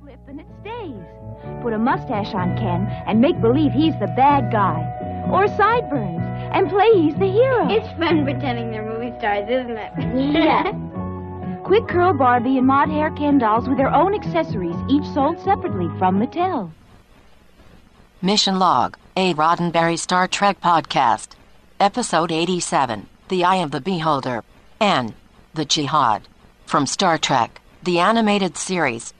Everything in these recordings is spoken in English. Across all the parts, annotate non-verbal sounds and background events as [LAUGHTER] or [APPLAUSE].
slip and it stays. Put a mustache on Ken and make believe he's the bad guy. Or sideburns and play he's the hero. It's fun pretending they're movie stars, isn't it? Yeah. [LAUGHS] Quick Curl Barbie and Mod Hair Ken dolls with their own accessories, each sold separately from Mattel. Mission Log, a Roddenberry Star Trek podcast. Episode 87 The Eye of the Beholder. And The Jihad. From Star Trek, the animated series.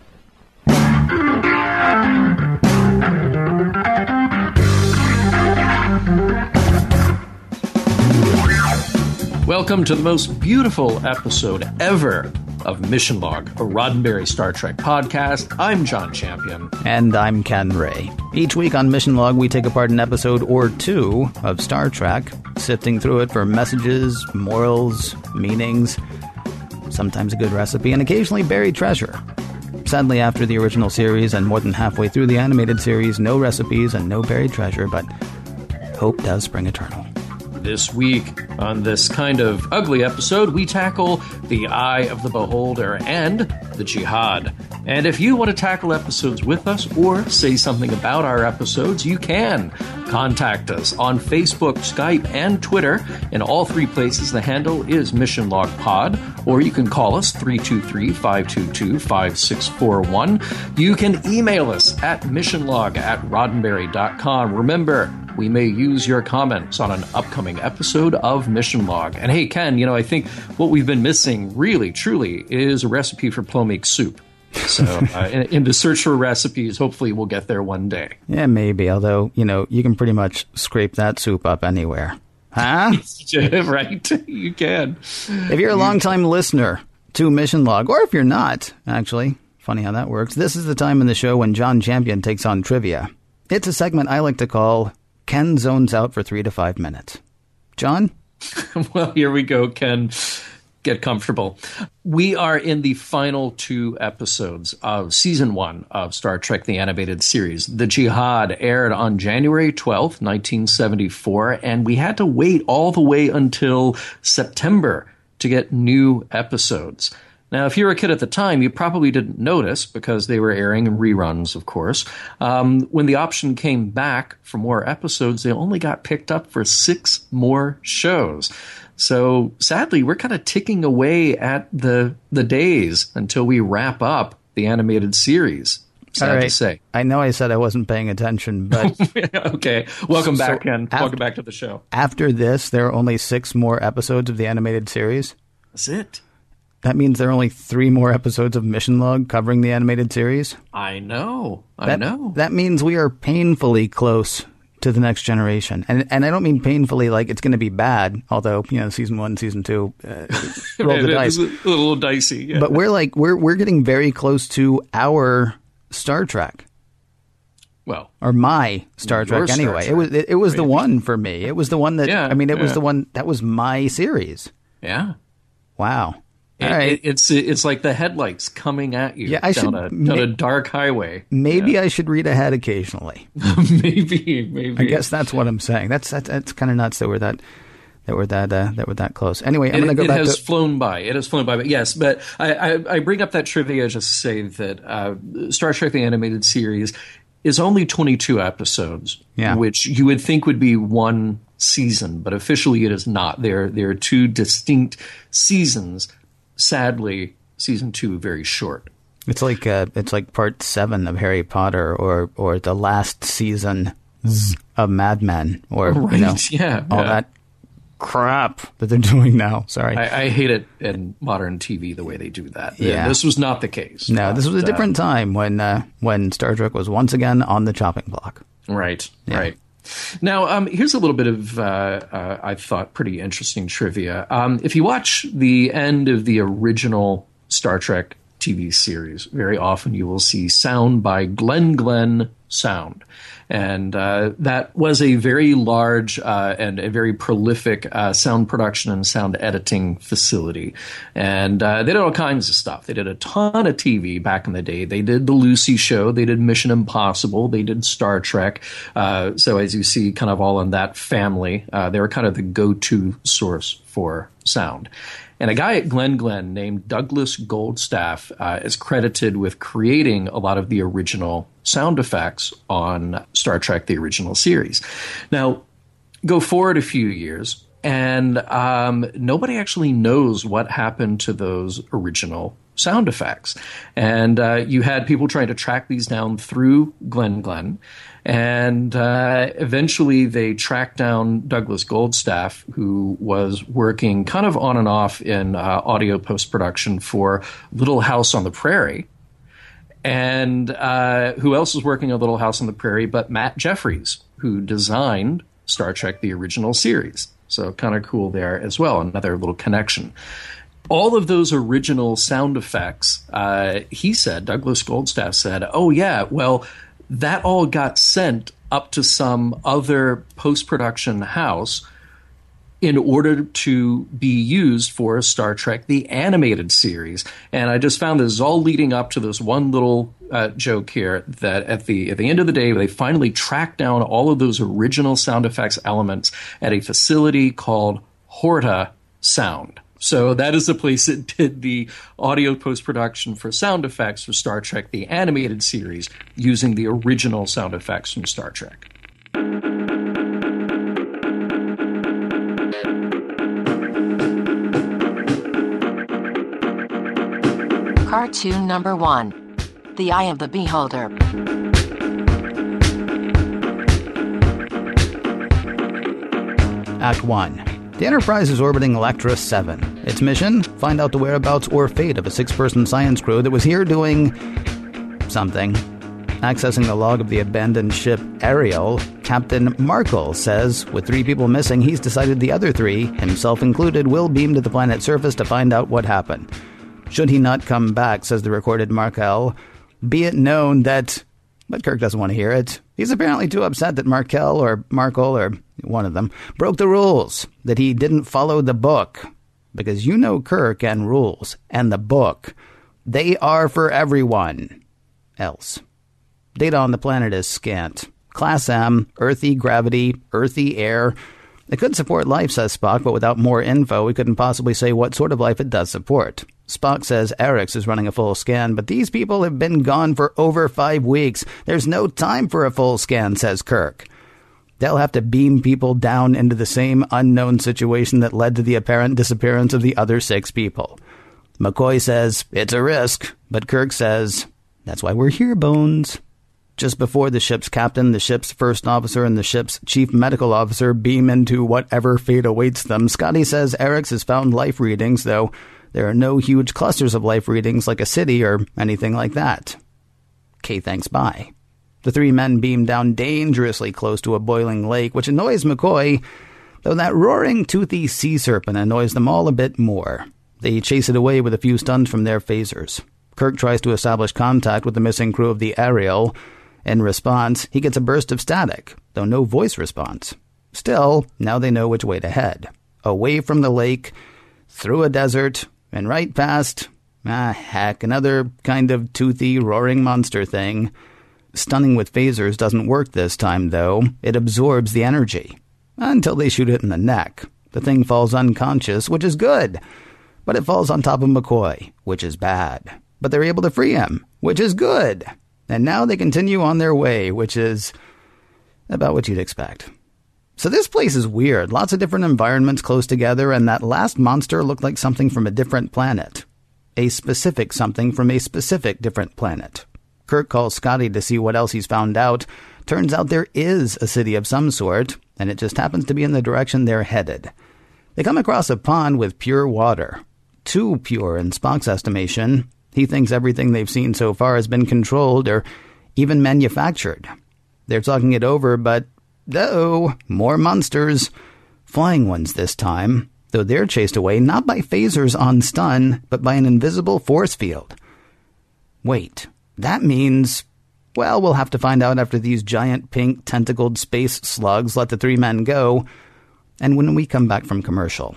Welcome to the most beautiful episode ever of Mission Log, a Roddenberry Star Trek podcast. I'm John Champion. And I'm Ken Ray. Each week on Mission Log, we take apart an episode or two of Star Trek, sifting through it for messages, morals, meanings, sometimes a good recipe, and occasionally buried treasure. Sadly, after the original series and more than halfway through the animated series, no recipes and no buried treasure, but hope does spring eternal. This week, on this kind of ugly episode, we tackle the Eye of the Beholder and the Jihad. And if you want to tackle episodes with us or say something about our episodes, you can. Contact us on Facebook, Skype, and Twitter. In all three places, the handle is Mission Log Pod, or you can call us 323 522 5641. You can email us at missionlog at roddenberry.com. Remember, we may use your comments on an upcoming episode of Mission Log. And hey, Ken, you know, I think what we've been missing, really, truly, is a recipe for plomeek soup. So, [LAUGHS] uh, in, in, the search for recipes, hopefully we'll get there one day. Yeah, maybe. Although, you know, you can pretty much scrape that soup up anywhere. Huh? [LAUGHS] right. [LAUGHS] You can. If you're a long-time listener to Mission Log, or if you're not, actually, funny how that works, this is the time in the show when John Champion takes on trivia. It's a segment I like to call Ken zones out for three to five minutes. John? [LAUGHS] well, here we go, Ken. Get comfortable. We are in the final two episodes of season one of Star Trek The Animated Series. The Jihad aired on January 12th, 1974, and we had to wait all the way until September to get new episodes. Now, if you were a kid at the time, you probably didn't notice because they were airing in reruns, of course. Um, when the option came back for more episodes, they only got picked up for six more shows. So sadly, we're kind of ticking away at the the days until we wrap up the animated series. Sad to say. I know I said I wasn't paying attention, but [LAUGHS] okay. Welcome back, so Ken. After, Welcome back to the show. After this, there are only six more episodes of the animated series. That's it. That means there are only three more episodes of Mission Log covering the animated series. I know. I that, know. That means we are painfully close to the next generation, and and I don't mean painfully like it's going to be bad. Although you know, season one, season two, uh, [LAUGHS] roll the dice. a little dicey. Yeah. But we're like we're we're getting very close to our Star Trek. Well, or my Star Trek Star anyway. Trek. It was it, it was the one for me. It was the one that yeah, I mean, it yeah. was the one that was my series. Yeah. Wow. It, right. it, it's it's like the headlights coming at you yeah, I down, should, a, down ma- a dark highway. Maybe yeah. I should read ahead occasionally. [LAUGHS] maybe, maybe. I guess that's what I'm saying. That's that's, that's kind of nuts that we're that that we're that uh, that we're that close. Anyway, I'm going to go it back. It has flown by. It has flown by. But yes, but I, I, I bring up that trivia just to say that uh, Star Trek: The Animated Series is only 22 episodes, yeah. which you would think would be one season, but officially it is not. There there are two distinct seasons sadly, season two very short. It's like uh, it's like part seven of Harry Potter, or or the last season of Mad Men, or right, you know, [LAUGHS] yeah, all yeah. that crap that they're doing now. Sorry, I, I, hate it in modern TV the way they do that. Yeah, this was not the case. No, this was a different uh, time when uh, when Star Trek was once again on the chopping block. Right, yeah. right. Now, um, here's a little bit of, uh, uh, I thought, pretty interesting trivia. Um, if you watch the end of the original Star Trek TV series, very often you will see sound by Glen Glen Sound. And uh, that was a very large uh, and a very prolific uh, sound production and sound editing facility. And uh, they did all kinds of stuff. They did a ton of TV back in the day. They did The Lucy Show, they did Mission Impossible, they did Star Trek. Uh, so, as you see, kind of all in that family, uh, they were kind of the go to source for sound. And a guy at Glen Glen named Douglas Goldstaff uh, is credited with creating a lot of the original sound effects on Star Trek, the original series. Now, go forward a few years, and um, nobody actually knows what happened to those original sound effects. And uh, you had people trying to track these down through Glen Glen. And uh, eventually they tracked down Douglas Goldstaff, who was working kind of on and off in uh, audio post production for Little House on the Prairie. And uh, who else was working on Little House on the Prairie but Matt Jefferies, who designed Star Trek, the original series. So kind of cool there as well. Another little connection. All of those original sound effects, uh, he said, Douglas Goldstaff said, oh, yeah, well, that all got sent up to some other post production house in order to be used for Star Trek the animated series. And I just found this all leading up to this one little uh, joke here that at the at the end of the day they finally tracked down all of those original sound effects elements at a facility called Horta Sound. So that is the place that did the audio post production for sound effects for Star Trek the animated series using the original sound effects from Star Trek. Cartoon number one The Eye of the Beholder. Act 1. The Enterprise is orbiting Lactra 7. Its mission? Find out the whereabouts or fate of a six person science crew that was here doing. something. Accessing the log of the abandoned ship Ariel, Captain Markle says, with three people missing, he's decided the other three, himself included, will beam to the planet's surface to find out what happened. Should he not come back, says the recorded Markel, be it known that. But Kirk doesn't want to hear it. He's apparently too upset that Markel or Markle or one of them broke the rules, that he didn't follow the book. Because you know Kirk and rules and the book. They are for everyone else. Data on the planet is scant. Class M, earthy gravity, earthy air. It could support life, says Spock, but without more info, we couldn't possibly say what sort of life it does support. Spock says Arex is running a full scan, but these people have been gone for over five weeks. There's no time for a full scan, says Kirk. They'll have to beam people down into the same unknown situation that led to the apparent disappearance of the other six people. McCoy says, it's a risk, but Kirk says, that's why we're here, Bones. Just before the ship's captain, the ship's first officer, and the ship's chief medical officer beam into whatever fate awaits them, Scotty says Arex has found life readings, though there are no huge clusters of life readings like a city or anything like that. Kay thanks bye. The three men beam down dangerously close to a boiling lake, which annoys McCoy, though that roaring, toothy sea serpent annoys them all a bit more. They chase it away with a few stuns from their phasers. Kirk tries to establish contact with the missing crew of the Ariel. In response, he gets a burst of static, though no voice response. Still, now they know which way to head. Away from the lake, through a desert, and right past, ah, heck, another kind of toothy, roaring monster thing. Stunning with phasers doesn't work this time, though. It absorbs the energy. Until they shoot it in the neck. The thing falls unconscious, which is good. But it falls on top of McCoy, which is bad. But they're able to free him, which is good. And now they continue on their way, which is about what you'd expect. So this place is weird. Lots of different environments close together, and that last monster looked like something from a different planet. A specific something from a specific different planet. Kirk calls Scotty to see what else he's found out. Turns out there is a city of some sort, and it just happens to be in the direction they're headed. They come across a pond with pure water. Too pure in Spock's estimation. He thinks everything they've seen so far has been controlled or even manufactured. They're talking it over, but oh, more monsters. Flying ones this time, though they're chased away not by phasers on stun, but by an invisible force field. Wait, that means. Well, we'll have to find out after these giant pink tentacled space slugs let the three men go, and when we come back from commercial.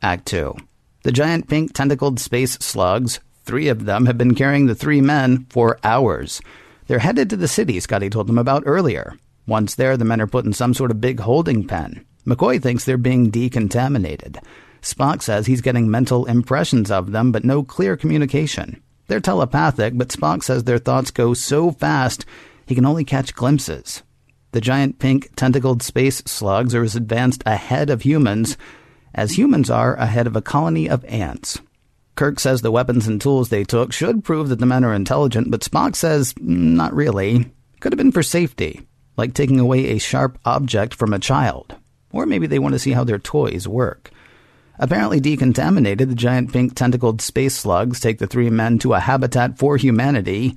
Act 2. The giant pink tentacled space slugs, three of them, have been carrying the three men for hours. They're headed to the city Scotty told them about earlier. Once there, the men are put in some sort of big holding pen. McCoy thinks they're being decontaminated. Spock says he's getting mental impressions of them, but no clear communication. They're telepathic, but Spock says their thoughts go so fast he can only catch glimpses. The giant pink tentacled space slugs are as advanced ahead of humans as humans are ahead of a colony of ants. Kirk says the weapons and tools they took should prove that the men are intelligent, but Spock says mm, not really. Could have been for safety, like taking away a sharp object from a child. Or maybe they want to see how their toys work. Apparently decontaminated, the giant pink tentacled space slugs take the three men to a habitat for humanity,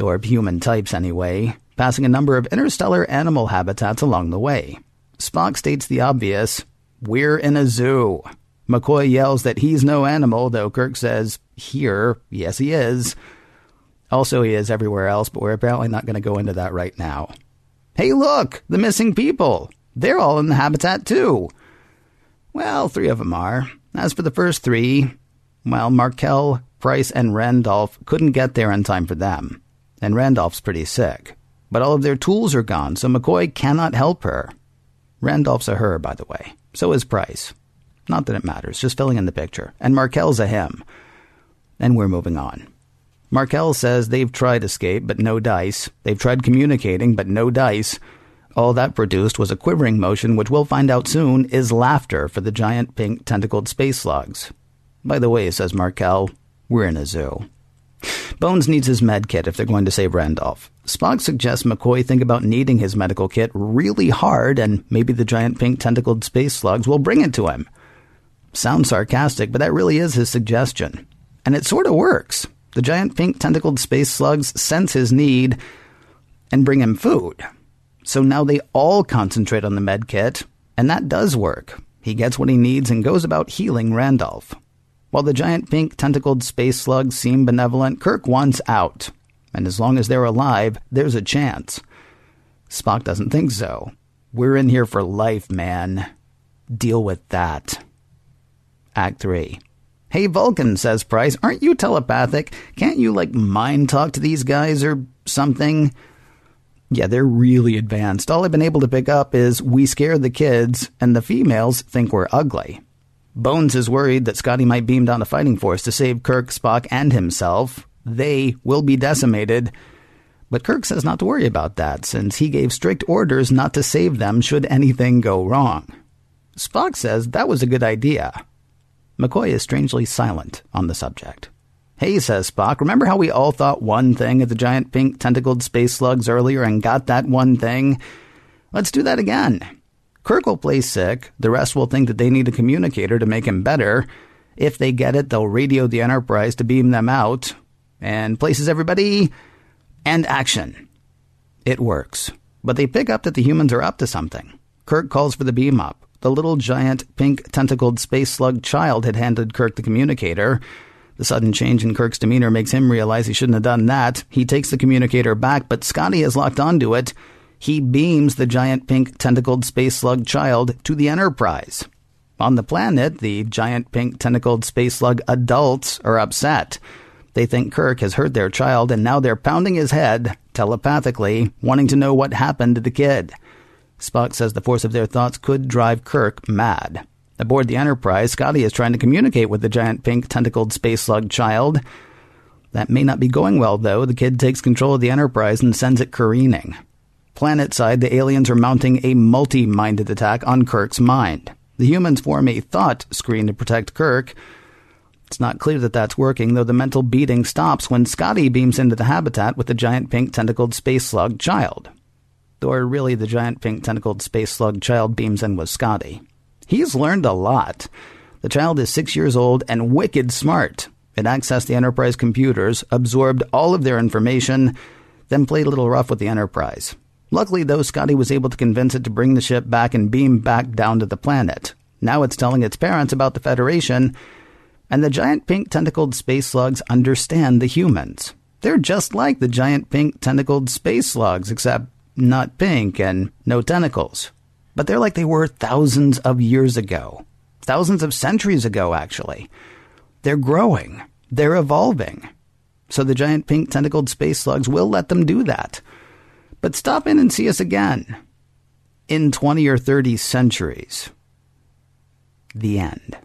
or human types anyway, passing a number of interstellar animal habitats along the way. Spock states the obvious We're in a zoo. McCoy yells that he's no animal, though Kirk says, Here, yes, he is. Also, he is everywhere else, but we're apparently not going to go into that right now. Hey, look! The missing people! They're all in the habitat, too! Well, three of them are. As for the first three, well, Markel, Price, and Randolph couldn't get there in time for them. And Randolph's pretty sick. But all of their tools are gone, so McCoy cannot help her. Randolph's a her, by the way. So is Price. Not that it matters, just filling in the picture. And Markel's a him. And we're moving on. Markel says they've tried escape, but no dice. They've tried communicating, but no dice. All that produced was a quivering motion, which we'll find out soon is laughter for the giant pink tentacled space slugs. By the way, says Markel, we're in a zoo. Bones needs his med kit if they're going to save Randolph. Spock suggests McCoy think about needing his medical kit really hard, and maybe the giant pink tentacled space slugs will bring it to him. Sounds sarcastic, but that really is his suggestion. And it sort of works. The giant pink tentacled space slugs sense his need and bring him food. So now they all concentrate on the med kit, and that does work. He gets what he needs and goes about healing Randolph. While the giant pink tentacled space slugs seem benevolent, Kirk wants out. And as long as they're alive, there's a chance. Spock doesn't think so. We're in here for life, man. Deal with that. Act 3. Hey, Vulcan, says Price, aren't you telepathic? Can't you, like, mind talk to these guys or something? Yeah, they're really advanced. All I've been able to pick up is we scare the kids, and the females think we're ugly. Bones is worried that Scotty might beam down a fighting force to save Kirk, Spock, and himself. They will be decimated. But Kirk says not to worry about that, since he gave strict orders not to save them should anything go wrong. Spock says that was a good idea. McCoy is strangely silent on the subject. Hey, says Spock, remember how we all thought one thing of the giant pink tentacled space slugs earlier and got that one thing? Let's do that again. Kirk will play sick. The rest will think that they need a communicator to make him better. If they get it, they'll radio the Enterprise to beam them out. And places everybody. And action. It works. But they pick up that the humans are up to something. Kirk calls for the beam up. The little giant pink tentacled space slug child had handed Kirk the communicator. The sudden change in Kirk's demeanor makes him realize he shouldn't have done that. He takes the communicator back, but Scotty has locked onto it. He beams the giant pink tentacled space slug child to the Enterprise. On the planet, the giant pink tentacled space slug adults are upset. They think Kirk has hurt their child, and now they're pounding his head, telepathically, wanting to know what happened to the kid. Spock says the force of their thoughts could drive Kirk mad. Aboard the Enterprise, Scotty is trying to communicate with the giant pink tentacled space slug child. That may not be going well, though. The kid takes control of the Enterprise and sends it careening. Planetside, the aliens are mounting a multi minded attack on Kirk's mind. The humans form a thought screen to protect Kirk. It's not clear that that's working, though the mental beating stops when Scotty beams into the habitat with the giant pink tentacled space slug child. Or really, the giant pink tentacled space slug child beams in with Scotty. He's learned a lot. The child is six years old and wicked smart. It accessed the Enterprise computers, absorbed all of their information, then played a little rough with the Enterprise. Luckily, though, Scotty was able to convince it to bring the ship back and beam back down to the planet. Now it's telling its parents about the Federation, and the giant pink tentacled space slugs understand the humans. They're just like the giant pink tentacled space slugs, except not pink and no tentacles but they're like they were thousands of years ago. Thousands of centuries ago, actually. They're growing. They're evolving. So the giant pink tentacled space slugs will let them do that. But stop in and see us again. In 20 or 30 centuries. The end.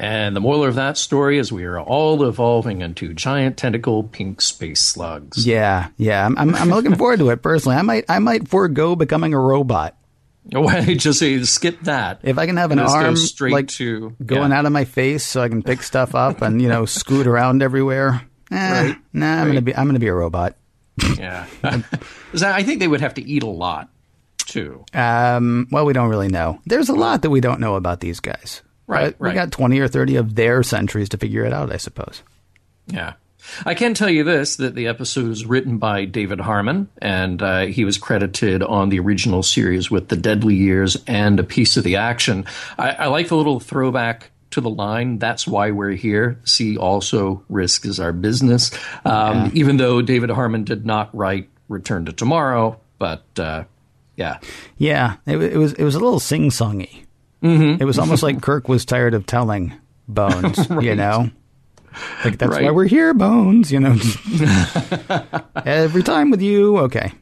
And the moral of that story is we are all evolving into giant tentacle pink space slugs. Yeah, yeah. I'm, I'm, I'm looking forward to it personally. I might, I might forego becoming a robot [LAUGHS] I just say skip that. if I can have an arm straight like to- going yeah. out of my face so I can pick stuff up and you know scoot around everywhere. Eh, Right, Nah, I'm gonna be, I'm gonna be a robot. yeah, [LAUGHS] I think they would have to eat a lot, too. Um, well, we don't really know. There's a lot that we don't know about these guys. Right, But We right. got 20 or 30 of their centuries to figure it out, I suppose. Yeah. I can tell you this that the episode was written by David Harmon, and uh, he was credited on the original series with The Deadly Years and A Piece of the Action. I, I like the little throwback to the line, That's why we're here. See also, risk is our business. Um, Even though David Harmon did not write Return to Tomorrow, but uh, yeah. Yeah, it, it was it was a little sing songy. Mm-hmm. It was almost like Kirk was tired of telling Bones, [LAUGHS] you know, like that's why we're here, Bones. You know, [LAUGHS] every time with you. Okay,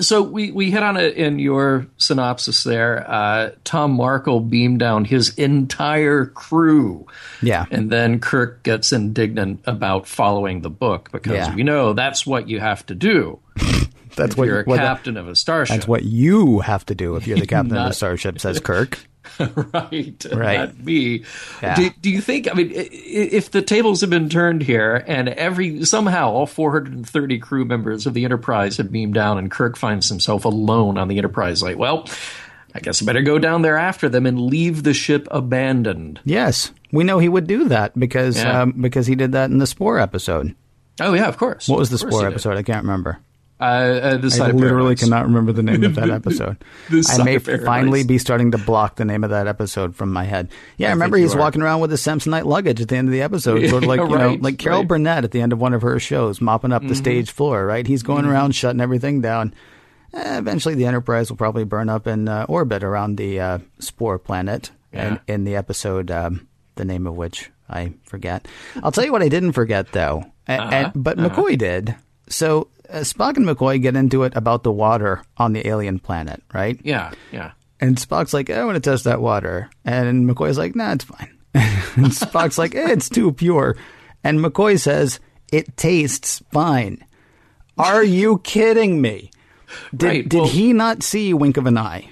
So we, we hit on it in your synopsis there. Uh, Tom Markle beamed down his entire crew. yeah, And then Kirk gets indignant about following the book because Yeah. we know that's what you have to do [LAUGHS] that's if what you're a what the- captain of a starship. that's what you have to do if you're the captain of a starship. Says Kirk. [LAUGHS] right. Right. Not me. Yeah. Do, do you think, I mean, if the tables have been turned here and every, somehow all 430 crew members of the Enterprise have beamed down and Kirk finds himself alone on the Enterprise, like, well, I guess I better go down there after them and leave the ship abandoned. Yes, we know he would do that because Yeah. um, because he did that in the Spore episode. Oh, yeah, of course. What was the Spore episode? I can't remember. Uh, uh, I literally cannot remember the name of that [LAUGHS] episode. I may finally be starting to block the name of that episode from my head. Yeah, I remember you he's are. walking around with his Samsonite luggage at the end of the episode, sort of [LAUGHS] like you know, like Carol right. Mm-hmm. Burnett at the end of one of her shows, mopping up the stage floor. Right, he's going around shutting everything down. Eh, eventually, the Enterprise will probably burn up in uh, orbit around the uh, Spore planet, and Yeah. in the episode, um, the name of which I forget. I'll tell you what I didn't forget though, Uh-huh. and, but McCoy did. So uh, Spock and McCoy get into it about the water on the alien planet, right? Yeah, yeah. And Spock's like, I want to test that water. And McCoy's like, nah, it's fine. [LAUGHS] and Spock's like, eh, it's too pure. And McCoy says, it tastes fine. Are you kidding me? Did, Right, did well- he not see wink of an eye?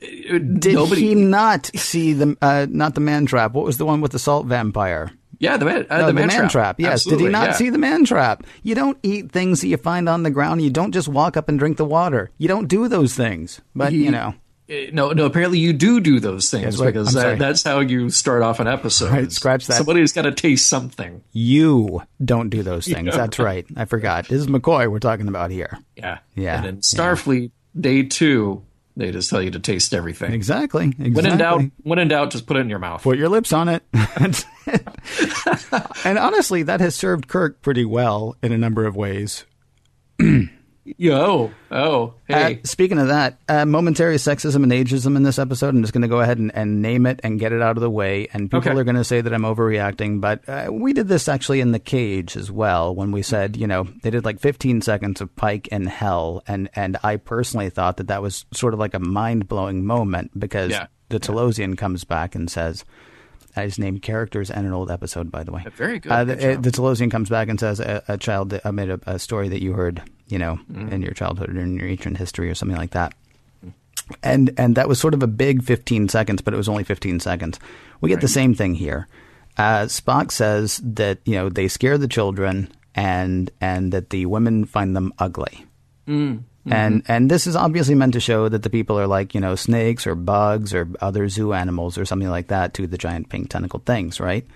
Did Nobody, he not see the uh, not the man trap? What was the one with the salt vampire? Yeah, the man, uh, No, the man, man trap. Yes. Did he not yeah. see the man trap? You don't eat things that you find on the ground. You don't just walk up and drink the water. You don't do those things. But He- you know, Uh, No, no. Apparently, you do do those things right. because that, that's how you start off an episode. Right, scratch that. Somebody's got to taste something. you don't do those [LAUGHS] things. That's right. I forgot. This is McCoy we're talking about here. Yeah, Yeah, And in Starfleet, day two, they just tell you to taste everything. Exactly. Exactly. When in doubt, when in doubt, just put it in your mouth. put your lips on it. [LAUGHS] [LAUGHS] and honestly, that has served Kirk pretty well in a number of ways. [CLEARS THROAT] Yeah, oh, hey. Uh, speaking of that, uh, momentary sexism and ageism in this episode. I'm just going to go ahead and, and name it and get it out of the way. And people Okay. are going to say that I'm overreacting, but uh, we did this actually in the cage as well when we said, you know, they did like 15 seconds of Pike in hell, and and I personally thought that that was sort of like a mind blowing moment because Yeah. the Talosian comes back and says. I just named characters and an old episode, by the way. Very good. Uh, Good the, job. the Talosian comes back and says a, a child that I made a, a story that you heard, you know, Mm-hmm. in your childhood or in your ancient history or something like that. And and that was sort of a big 15 seconds, but it was only 15 seconds. We get the same thing here. Uh, Spock says that you know they scare the children and and that the women find them ugly. And and this is obviously meant to show that the people are like you know snakes or bugs or other zoo animals or something like that to the giant pink tentacled things, right?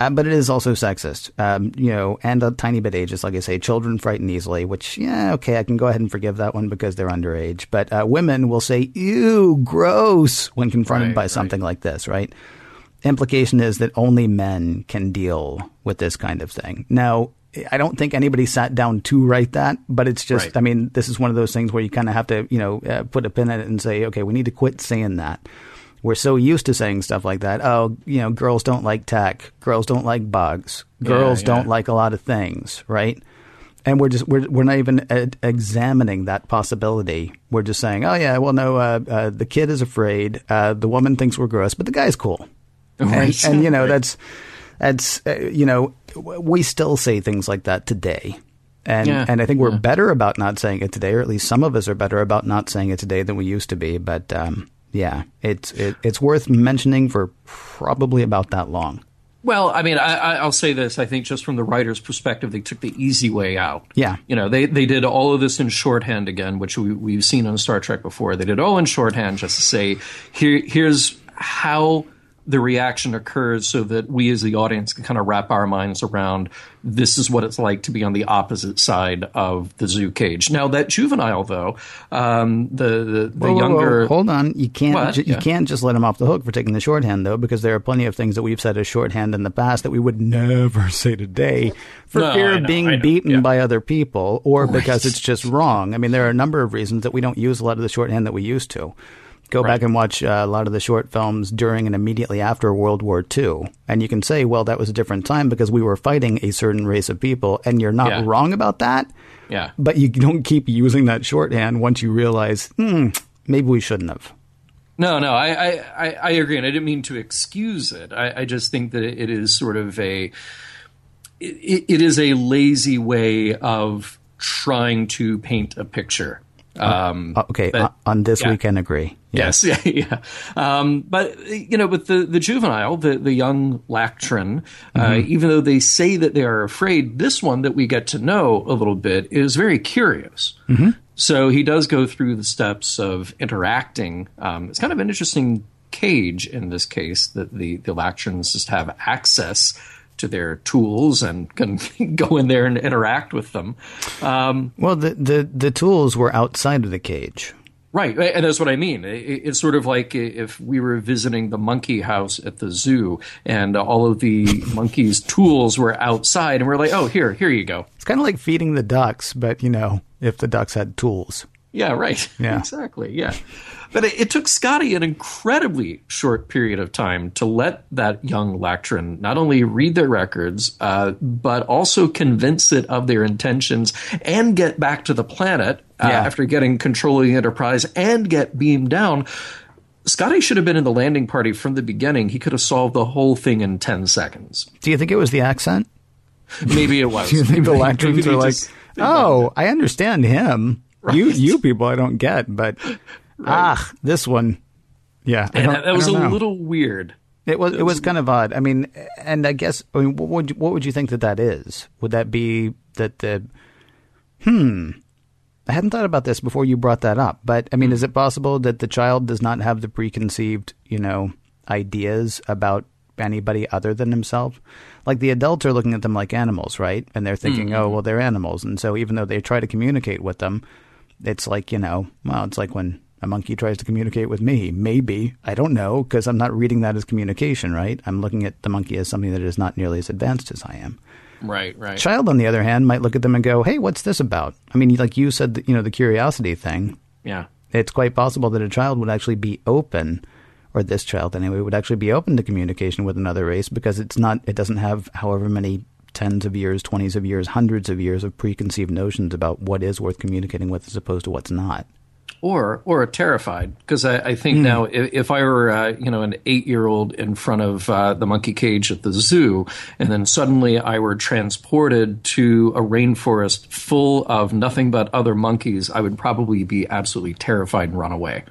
Uh, but it is also sexist, um, you know, and a tiny bit ageist. Like I say, children frighten easily, which, yeah, okay, I can go ahead and forgive that one because they're underage. But uh, women will say, ew, gross, when confronted Right, by right. something like this, right? Implication is that only men can deal with this kind of thing. Now, I don't think anybody sat down to write that, but it's just, Right. I mean, this is one of those things where you kind of have to, you know, uh, put a pin in it and say, okay, we need to quit saying that. We're so used to saying stuff like that. Oh, you know, girls don't like tech. Girls don't like bugs. Girls yeah. don't like a lot of things, right? and we're just we're we're not even ed- examining that possibility. We're just saying, oh yeah, well no, uh, uh, the kid is afraid, uh, the woman thinks we're gross, but the guy's cool, [LAUGHS] Right. and, and you know Right. that's that's uh, you know we still say things like that today. And Yeah, and I think we're yeah. better about not saying it today, or at least some of us are better about not saying it today than we used to be. But um, yeah, it's it, it's worth mentioning for probably about that long. Well, I mean, I, I- I'll say this. I think just from the writer's perspective, they took the easy way out. Yeah. You know, they, they did all of this in shorthand again, which we, we've seen on Star Trek before. They did all in shorthand just to say, here, here's how the reaction occurs so that we as the audience can kind of wrap our minds around this is what it's like to be on the opposite side of the zoo cage. Now, that juvenile, though, um, the, the, the Whoa, whoa, whoa. younger. Hold on, you can't ju- you can't just let him off the hook for taking the shorthand though, because there are plenty of things that we've said as shorthand in the past that we would never [LAUGHS] say today for No, fear of being beaten yeah. by other people or because it's just wrong. I mean, there are a number of reasons that we don't use a lot of the shorthand that we used to. Go Right. back and watch uh, a lot of the short films during and immediately after World War II, and you can say, well, that was a different time because we were fighting a certain race of people, and you're not Yeah. wrong about that. Yeah. But you don't keep using that shorthand once you realize, hmm, maybe we shouldn't have. No, no, I, I, I, agree, and I didn't mean to excuse it. I, I just think that it is sort of a, it, it is a lazy way of trying to paint a picture. Um, Uh, Okay, but- on, on this yeah. we can agree. Yes, yeah, [LAUGHS] yeah. Um, but you know, with the the juvenile, the the young Lactran, uh, even though they say that they are afraid, this one that we get to know a little bit is very curious. So he does go through the steps of interacting. Um, it's kind of an interesting cage in this case that the the Lactrans just have access to their tools and can [LAUGHS] go in there and interact with them. Um, Well, the, the the tools were outside of the cage. Right, and that's what I mean. It- It's sort of like if we were visiting the monkey house at the zoo, and all of the [LAUGHS] monkeys' tools were outside, and we're like, "Oh, here, here you go." It's kind of like feeding the ducks, but you know, if the ducks had tools. Yeah, right. [LAUGHS] Yeah. exactly. Yeah, but it, it took Scotty an incredibly short period of time to let that young Lactran not only read their records, uh, but also convince it of their intentions and get back to the planet uh, Yeah. after getting control of the Enterprise and get beamed down. Scotty should have been in the landing party from the beginning. He could have solved the whole thing in 10 seconds. Do you think it was the accent? Maybe it [LAUGHS] was. Do you think the Maybe are like, just- oh, I understand him. You you people I don't get, but ah, this one, yeah, And that, that was a know. little weird. It was it was kind of odd. I mean, and I guess I mean, what would you, what would you think that that is? Would that be that the hmm? I hadn't thought about this before you brought that up. But I mean, is it possible that the child does not have the preconceived, you know, ideas about anybody other than himself? Like the adults are looking at them like animals, right? And they're thinking, oh, well, they're animals, and so even though they try to communicate with them, it's like you know, well, it's like when a monkey tries to communicate with me. Maybe I don't know because I'm not reading that as communication, right? I'm looking at the monkey as something that is not nearly as advanced as I am. Right, right. Child, on the other hand, might look at them and go, "Hey, what's this about?" I mean, like you said, the- you know, the curiosity thing. Yeah. It's quite possible that a child would actually be open, or this child anyway, would actually be open to communication with another race because it's not, it doesn't have however many tens of years, twenties of years, hundreds of years of preconceived notions about what is worth communicating with as opposed to what's not. Or or terrified because I, I think now if, if I were uh, you know an eight year old in front of uh, the monkey cage at the zoo, and then suddenly I were transported to a rainforest full of nothing but other monkeys, I would probably be absolutely terrified and run away.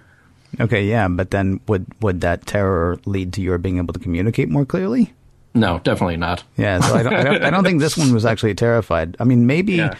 Okay, yeah, but then would would that terror lead to your being able to communicate more clearly? No, definitely not. Yeah, so I don't, I don't, I don't think this one was actually terrified. I mean, maybe, [LAUGHS] Yeah.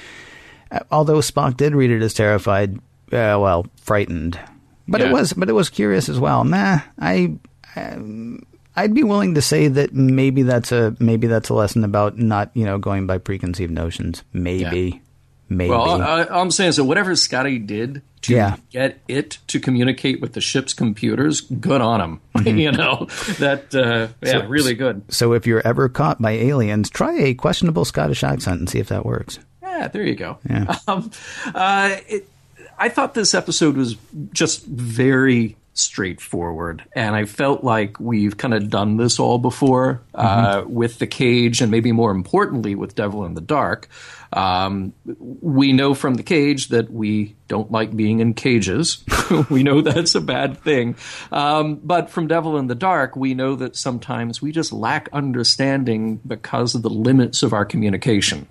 although Spock did read it as terrified, uh, well, frightened, but it was, but it was curious as well. Nah, I, um, I'd be willing to say that maybe that's a maybe that's a lesson about not you know going by preconceived notions. Maybe, maybe. Well, I, all I'm saying is that whatever Scotty did to Yeah. get it to communicate with the ship's computers, good on him. [LAUGHS] Mm-hmm. you know that, uh, yeah, really good. so if you're ever caught by aliens, try a questionable Scottish accent and see if that works. Yeah, there you go. Yeah. [LAUGHS] Um, uh, it, I thought this episode was just very straightforward. And I felt like we've kind of done this all before uh, with The Cage, and maybe more importantly, with Devil in the Dark. Um, we know from The Cage that we don't like being in cages. [LAUGHS] we know that's a bad thing. Um, but from Devil in the Dark, we know that sometimes we just lack understanding because of the limits of our communication.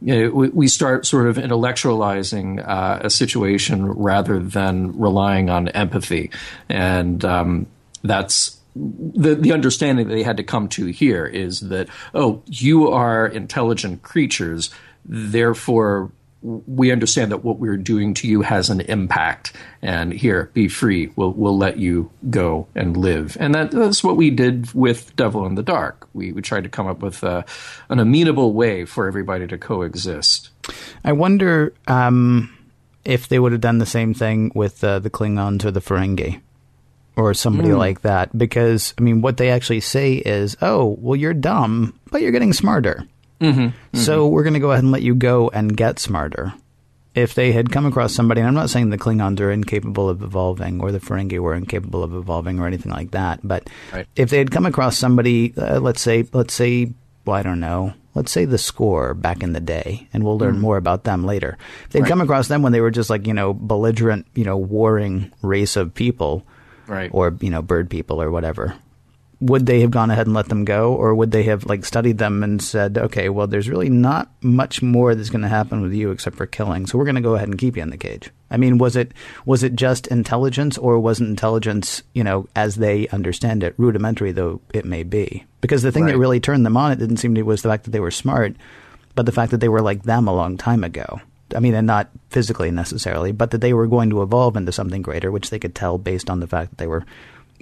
You know, we, we start sort of intellectualizing uh, a situation rather than relying on empathy. And um, that's the the understanding that they had to come to here is that oh you are intelligent creatures therefore we understand that what we're doing to you has an impact. And here be free. We'll we'll let you go and live. And that, that's what we did with devil in the dark. We we tried to come up with a, an amenable way for everybody to coexist. I wonder um, if they would have done the same thing with uh, the Klingons or the Ferengi or somebody like that. Because, I mean, what they actually say is, oh, well, you're dumb, but you're getting smarter. Mm-hmm. So mm-hmm. we're going to go ahead and let you go and get smarter. If they had come across somebody, and I'm not saying the Klingons are incapable of evolving or the Ferengi were incapable of evolving or anything like that, but Right. if they had come across somebody, uh, let's say, let's say, well, I don't know, let's say the score back in the day, and we'll learn mm-hmm. more about them later. If they'd Right. come across them when they were just like, you know, belligerent, you know, warring race of people, right or you know bird people or whatever would they have gone ahead and let them go or would they have like studied them and said okay well there's really not much more that's going to happen with you except for killing so we're going to go ahead and keep you in the cage. I mean was it was it just intelligence or wasn't intelligence you know as they understand it rudimentary though it may be? Because the thing that really turned them on it didn't seem to was the fact that they were smart but the fact that they were like them a long time ago. I mean, and not physically necessarily, but that they were going to evolve into something greater, which they could tell based on the fact that they were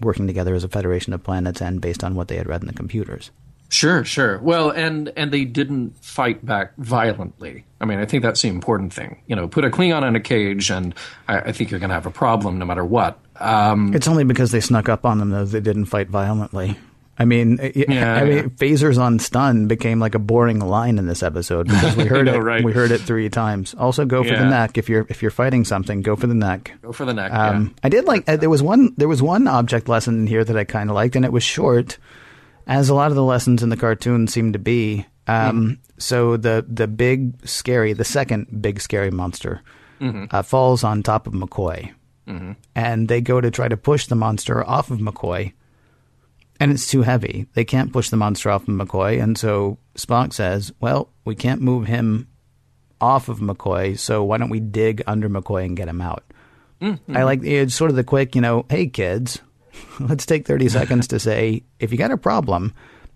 working together as a federation of planets and based on what they had read in the computers. Sure, sure. Well, and and they didn't fight back violently. I mean, I think that's the important thing. You know, put a Klingon in a cage, and I, I think you're going to have a problem no matter what. Um, It's only because they snuck up on them that they didn't fight violently. I mean, I- Yeah, I mean, yeah. phasers on stun became like a boring line in this episode because we [LAUGHS] heard know, it. right? We heard it three times. Also, go for the neck if you're if you're fighting something. Go for the neck. go for the neck. Um, I did like uh, there was one there was one object lesson in here that I kind of liked, and it was short, as a lot of the lessons in the cartoon seem to be. Um, So the the big scary, the second big scary monster, uh, falls on top of McCoy, and they go to try to push the monster off of McCoy, and it's too heavy. They can't push the monster off of McCoy, and so Spock says, "Well, we can't move him off of McCoy, so why don't we dig under McCoy and get him out?" Mm-hmm. I like it's sort of the quick, you know, hey kids, [LAUGHS] let's take 30 seconds to say if you got a problem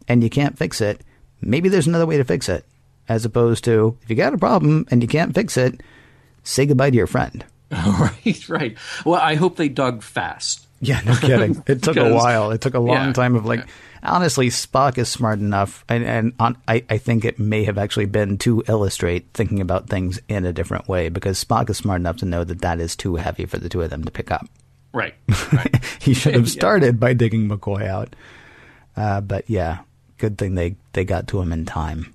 and you can't fix it, maybe there's another way to fix it. As opposed to if you got a problem and you can't fix it, say goodbye to your friend. [LAUGHS] right, right. Well, I hope they dug fast. Yeah, no [LAUGHS] kidding. It took a while. It took a long yeah, time of like, honestly, Spock is smart enough, and, and on, I, I think it may have actually been to illustrate thinking about things in a different way because Spock is smart enough to know that that is too heavy for the two of them to pick up. Right, [LAUGHS] right. he should have [LAUGHS] Yeah. started by digging McCoy out. Uh, but yeah, good thing they, they got to him in time.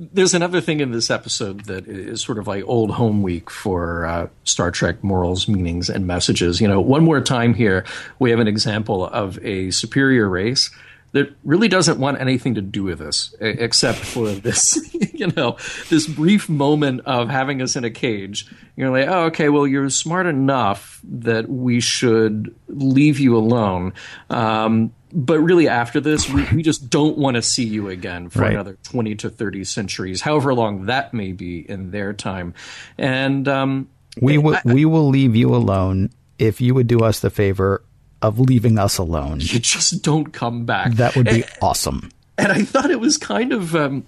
There's another thing in this episode that is sort of like old home week for uh, Star Trek morals, meanings, and messages. You know, one more time here, we have an example of a superior race that really doesn't want anything to do with us except for this, [LAUGHS] [LAUGHS] you know, this brief moment of having us in a cage. You're like, oh, okay, well, you're smart enough that we should leave you alone. Um, but really, after this, we, we just don't want to see you again for Right. another 20 to 30 centuries, however long that may be in their time. And um, We will, we will leave you alone if you would do us the favor of leaving us alone. you just don't come back. That would be awesome. and I thought it was kind of um,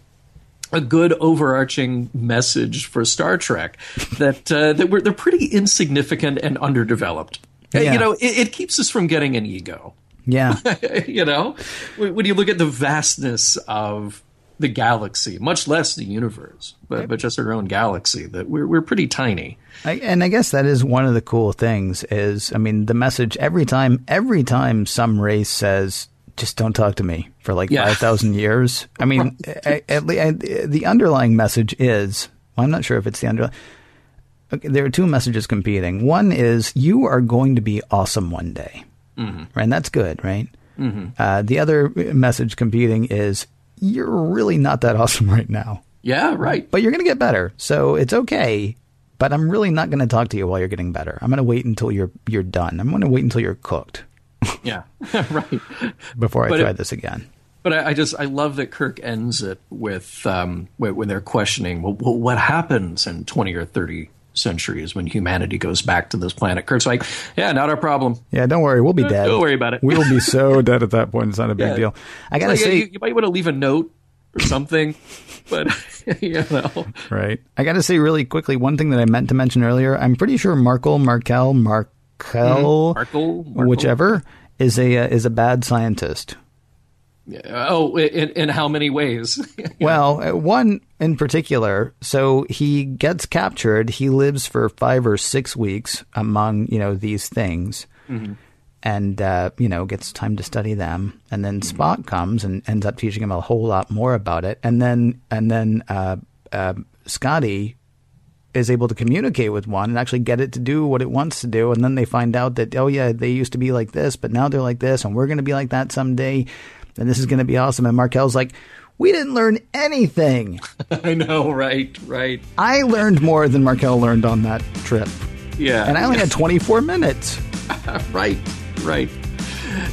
a good overarching message for Star Trek that uh, that we're they're pretty insignificant and underdeveloped. Yeah. You know, it, it keeps us from getting an ego. Yeah. [LAUGHS] you know, when when you look at the vastness of the galaxy, much less the universe, but but just our own galaxy, that we're we're pretty tiny. I, and I guess that is one of the cool things is, I mean, the message every time, every time some race says, just don't talk to me for like Yeah. 5,000 years. I mean, at, at, le- at, the underlying message is, well, I'm not sure if it's the underlying. Okay, there are two messages competing. One is you are going to be awesome one day. Mm-hmm. right? And that's good, right? Mm-hmm. Uh, the other uh, message competing is you're really not that awesome [LAUGHS] right now, Yeah, right. but you're going to get better, so it's okay. But I'm really not going to talk to you while you're getting better. I'm going to wait until you're you're done. I'm going to wait until you're cooked Yeah, [LAUGHS] right. before I But try it- this again. But I, I just I love that Kirk ends it with um, when they're questioning well, well, what happens in twenty or thirty centuries when humanity goes back to this planet. Kirk's like, yeah, not our problem. Yeah, don't worry, we'll be dead. Don't worry about it. We will be so [LAUGHS] dead at that point. It's not a big Yeah. deal. I gotta Like, say, you, you might want to leave a note or something, but [LAUGHS] you know, right? I gotta say really quickly one thing that I meant to mention earlier. I'm pretty sure Markle, Markel, Markel, Mm-hmm. Markle, Markle. whichever is a uh, is a bad scientist. Oh, in, in how many ways? [LAUGHS] Well, uh, one in particular. So he gets captured. He lives for five or six weeks among you know these things, and uh, you know gets time to study them. And then Spock comes and ends up teaching him a whole lot more about it. And then and then uh, uh, Scotty is able to communicate with one and actually get it to do what it wants to do. And then they find out that oh yeah, they used to be like this, but now they're like this, and we're going to be like that someday. And this is going to be awesome. And Markel's like. We didn't learn anything. [LAUGHS] I know, right, right, I learned more than Markel learned on that trip. yeah, And I only had [LAUGHS] 24 minutes. [LAUGHS] right, right.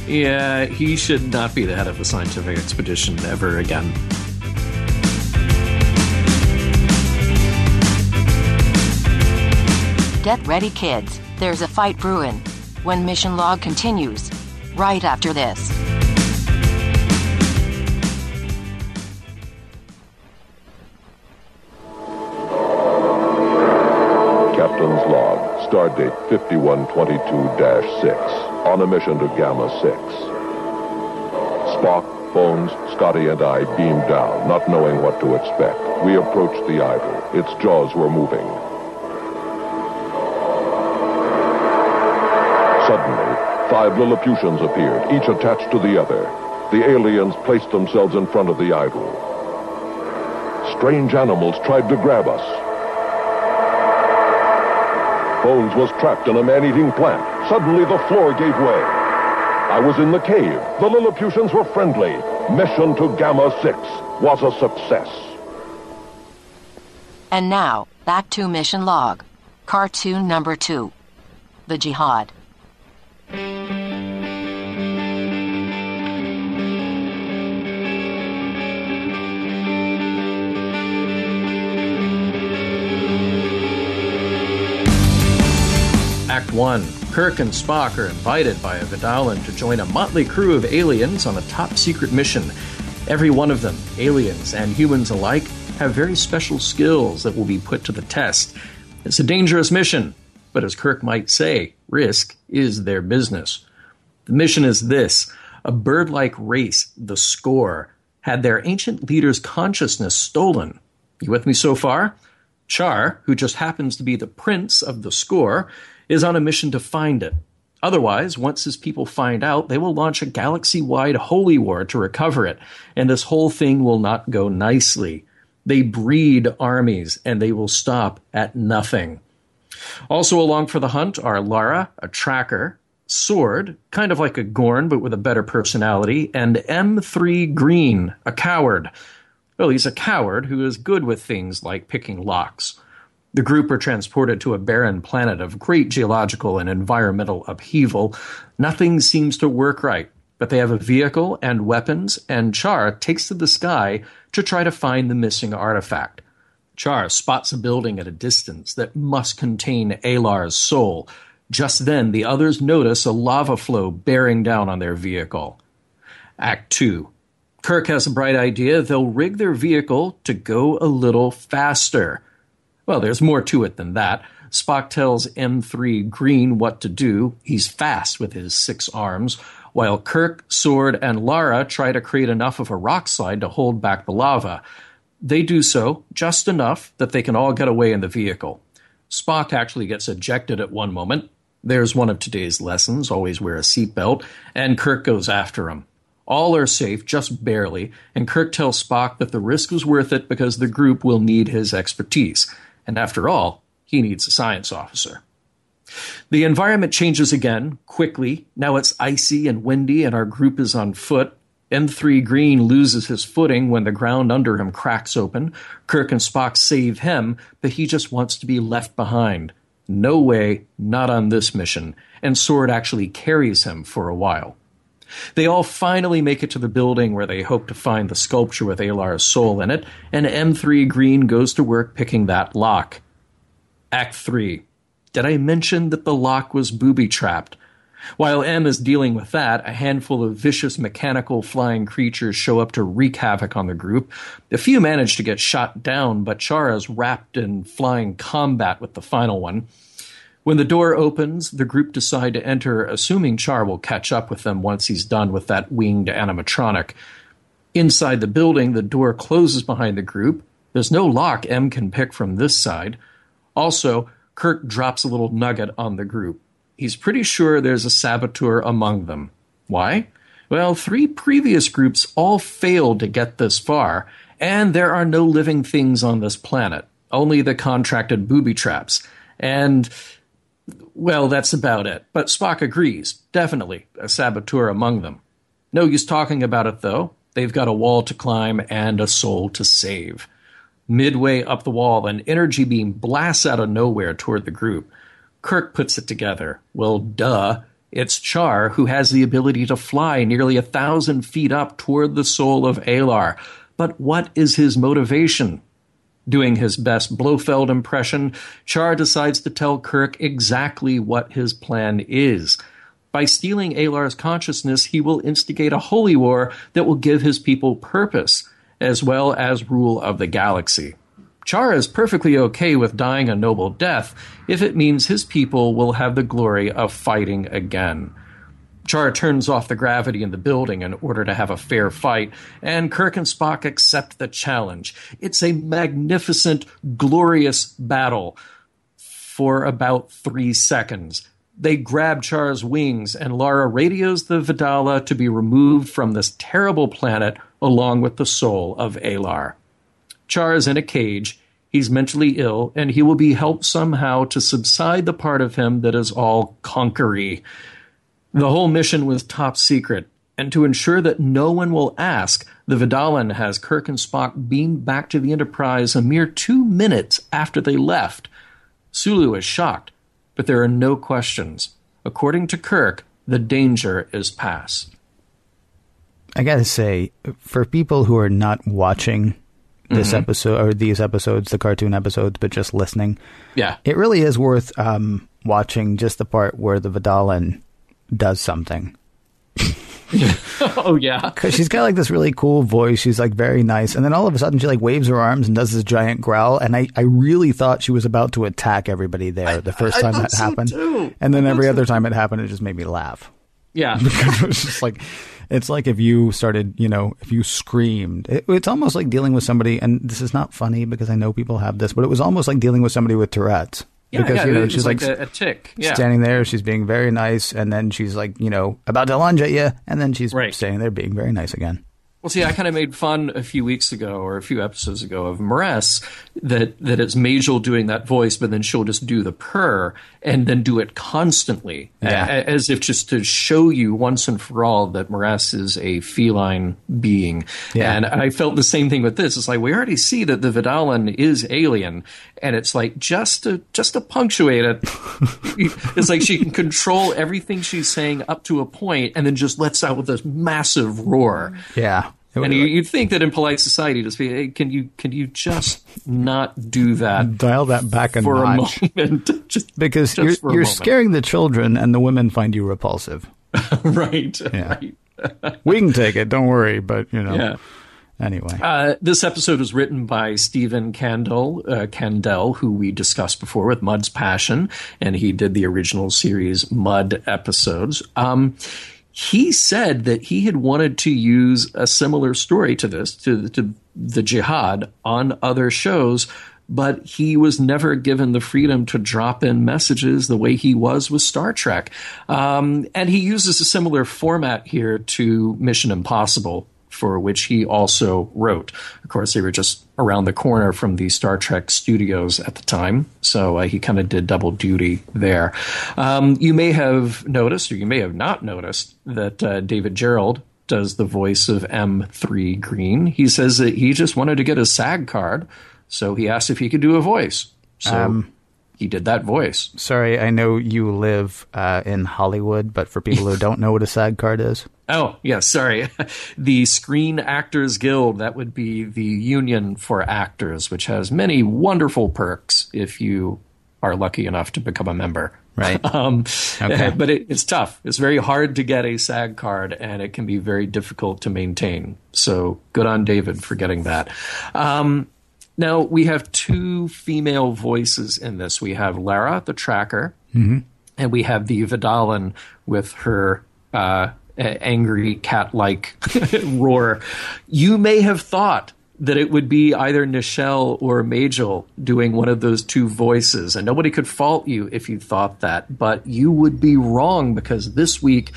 Yeah, he should not be the head of a scientific expedition ever again. Get ready, kids. There's a fight brewing. When Mission Log continues, right after this. Captain's log, stardate 5122-6, on a mission to Gamma 6. Spock, Bones, Scotty, and I beamed down, not knowing what to expect. We approached the idol. Its jaws were moving. Suddenly, five Lilliputians appeared, each attached to the other. The aliens placed themselves in front of the idol. Strange animals tried to grab us. Bones was trapped in a man-eating plant. Suddenly, the floor gave way. I was in the cave. The Lilliputians were friendly. Mission to Gamma 6 was a success. And now, back to Mission Log. Cartoon number two The Jihad. Act 1. Kirk and Spock are invited by a Vidalan to join a motley crew of aliens on a top secret mission. Every one of them, aliens and humans alike, have very special skills that will be put to the test. It's a dangerous mission, but as Kirk might say, risk is their business. The mission is this a bird like race, the Skorr, had their ancient leader's consciousness stolen. You with me so far? Tchar, who just happens to be the prince of the Skorr, is on a mission to find it. Otherwise, once his people find out, they will launch a galaxy wide holy war to recover it, and this whole thing will not go nicely. They breed armies, and they will stop at nothing. Also along for the hunt are Lara, a tracker, Sord, kind of like a Gorn but with a better personality, and M3 Green, a coward. Well, he's a coward who is good with things like picking locks. The group are transported to a barren planet of great geological and environmental upheaval. Nothing seems to work right, but they have a vehicle and weapons, and Tchar takes to the sky to try to find the missing artifact. Tchar spots a building at a distance that must contain Alar's soul. Just then, the others notice a lava flow bearing down on their vehicle. Act 2. Kirk has a bright idea. They'll rig their vehicle to go a little faster. Well, there's more to it than that. Spock tells M3 Green what to do. He's fast with his six arms, while Kirk, Sord, and Lara try to create enough of a rock slide to hold back the lava. They do so just enough that they can all get away in the vehicle. Spock actually gets ejected at one moment. There's one of today's lessons always wear a seatbelt, and Kirk goes after him. All are safe, just barely, and Kirk tells Spock that the risk was worth it because the group will need his expertise. And after all, he needs a science officer. The environment changes again, quickly. Now it's icy and windy, and our group is on foot. M3 Green loses his footing when the ground under him cracks open. Kirk and Spock save him, but he just wants to be left behind. No way, not on this mission. And Sord actually carries him for a while. They all finally make it to the building where they hope to find the sculpture with Alar's soul in it, and M3 Green goes to work picking that lock. Act 3. Did I mention that the lock was booby trapped? While M is dealing with that, a handful of vicious mechanical flying creatures show up to wreak havoc on the group. A few manage to get shot down, but Chara is wrapped in flying combat with the final one. When the door opens, the group decide to enter, assuming Tchar will catch up with them once he's done with that winged animatronic. Inside the building, the door closes behind the group. There's no lock M can pick from this side. Also, Kirk drops a little nugget on the group. He's pretty sure there's a saboteur among them. Why? Well, three previous groups all failed to get this far, and there are no living things on this planet, only the contracted booby traps. And, well, that's about it. But Spock agrees, definitely, a saboteur among them. No use talking about it, though. They've got a wall to climb and a soul to save. Midway up the wall, an energy beam blasts out of nowhere toward the group. Kirk puts it together. Well, duh. It's Tchar who has the ability to fly nearly a thousand feet up toward the soul of Alar. But what is his motivation? Doing his best Blofeld impression, Tchar decides to tell Kirk exactly what his plan is. By stealing Alar's consciousness, he will instigate a holy war that will give his people purpose as well as rule of the galaxy. Tchar is perfectly okay with dying a noble death if it means his people will have the glory of fighting again. Tchar turns off the gravity in the building in order to have a fair fight, and Kirk and Spock accept the challenge. It's a magnificent, glorious battle for about three seconds. They grab Tchar's wings, and Lara radios the Vedala to be removed from this terrible planet along with the soul of Alar. Tchar is in a cage. He's mentally ill, and he will be helped somehow to subside the part of him that is all conquery. The whole mission was top secret, and to ensure that no one will ask, the Vidalan has Kirk and Spock beamed back to the Enterprise a mere two minutes after they left. Sulu is shocked, but there are no questions. According to Kirk, the danger is past. I gotta say, for people who are not watching this Mm-hmm. episode or these episodes, the cartoon episodes, but just listening, Yeah. it really is worth um, watching just the part where the Vidalan does something. [LAUGHS] oh, yeah. Because she's got like this really cool voice. She's like very nice. And then all of a sudden she like waves her arms and does this giant growl. And I, I really thought she was about to attack everybody there the first I time thought that happened. too. And then I every other time it happened, it just made me laugh. Yeah. [LAUGHS] it was just like it's like if you started you know if you screamed it, it's almost like dealing with somebody and this is not funny because i know people have this but it was almost like dealing with somebody with tourette's Yeah, because yeah, you know she's like, a, a tick. Yeah. standing there she's being very nice and then she's like you know about to lunge at you and then she's Right. standing there being very nice again Well, see, I kind of made fun a few weeks ago or a few episodes ago of M'Ress that that it's Majel doing that voice, but then she'll just do the purr and then do it constantly, Yeah. a- as if just to show you once and for all that M'Ress is a feline being. Yeah. And I felt the same thing with this. It's like we already see that the Vidalan is alien, and it's like just to just to punctuate it, [LAUGHS] it's like she can control everything she's saying up to a point, and then just lets out with this massive roar. yeah And you, you'd think that in polite society, just be, hey, can you can you just not do that dial that back a for notch a moment? [LAUGHS] just because just you're, you're scaring the children and the women find you repulsive [LAUGHS] right? Yeah. Right. we can take it don't worry but you know Yeah. Anyway Uh, this episode was written by Stephen Kandel, uh, Kandel, who we discussed before with Mud's Passion, and he did the original series Mud episodes. Um, he said that he had wanted to use a similar story to this, to, to the jihad, on other shows, but he was never given the freedom to drop in messages the way he was with Star Trek. Um, and he uses a similar format here to Mission Impossible for which he also wrote. Of course, they were just around the corner from the Star Trek studios at the time, so uh, he kind of did double duty there. Um, you may have noticed, or you may have not noticed, that uh, David Gerrold does the voice of M3 Green. He says that he just wanted to get a SAG card, so he asked if he could do a voice. So Um, he did that voice. Sorry, I know you live uh, in Hollywood, but for people who [LAUGHS] don't know what a SAG card is, Oh, yeah, sorry. [LAUGHS] The Screen Actors Guild, that would be the union for actors, which has many wonderful perks if you are lucky enough to become a member. Right. [LAUGHS] Um, Okay. But it, it's tough. It's very hard to get a SAG card, and it can be very difficult to maintain. So good on David for getting that. Um, now, we have two female voices in this. We have Lara, the tracker, and we have the Vidalin with her uh, angry cat-like [LAUGHS] roar. You may have thought that it would be either Nichelle or Majel doing one of those two voices, and nobody could fault you if you thought that. But you would be wrong because this week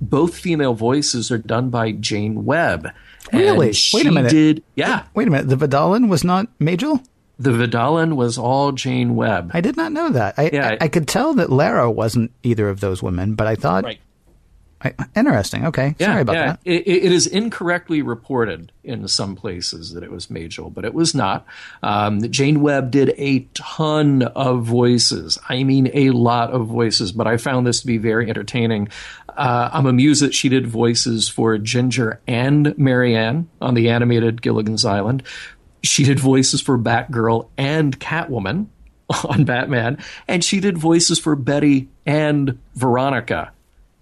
both female voices are done by Jane Webb. And Really? Wait a minute. Did yeah? wait a minute, the Vidalin was not Majel? The Vidalin was all Jane Webb. I did not know that. I, Yeah, I, I could tell that Lara wasn't either of those women, but I thought Right. I, interesting. Okay, sorry about yeah. that. It, it is incorrectly reported in some places that it was Majel, but it was not. Um, Jane Webb did a ton of voices. I mean, a lot of voices, but I found this to be very entertaining. Uh, I'm amused that she did voices for Ginger and Marianne on the animated Gilligan's Island. She did voices for Batgirl and Catwoman [LAUGHS] on Batman, and she did voices for Betty and Veronica.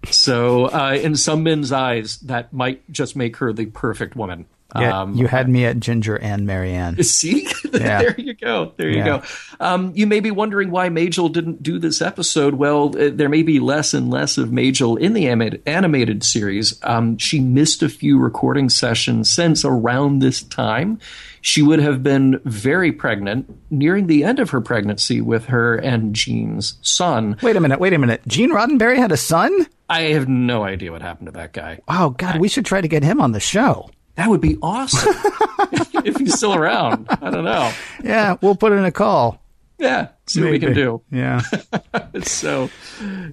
So, uh, in some men's eyes, that might just make her the perfect woman. Yeah, Um, you had me at Ginger and Marianne. [LAUGHS] See, [LAUGHS] Yeah. there you go. There you Yeah. go. Um, you may be wondering why Majel didn't do this episode. Well, uh, there may be less and less of Majel in the animated, animated series. Um, she missed a few recording sessions since around this time. She would have been very pregnant, nearing the end of her pregnancy with her and Jean's son. Wait a minute, wait a minute. Gene Roddenberry had a son? I have no idea what happened to that guy. Oh God, we should try to get him on the show. That would be awesome [LAUGHS] if he's still around. I don't know. Yeah, we'll put in a call. Yeah, see what we can do. Yeah. [LAUGHS] So,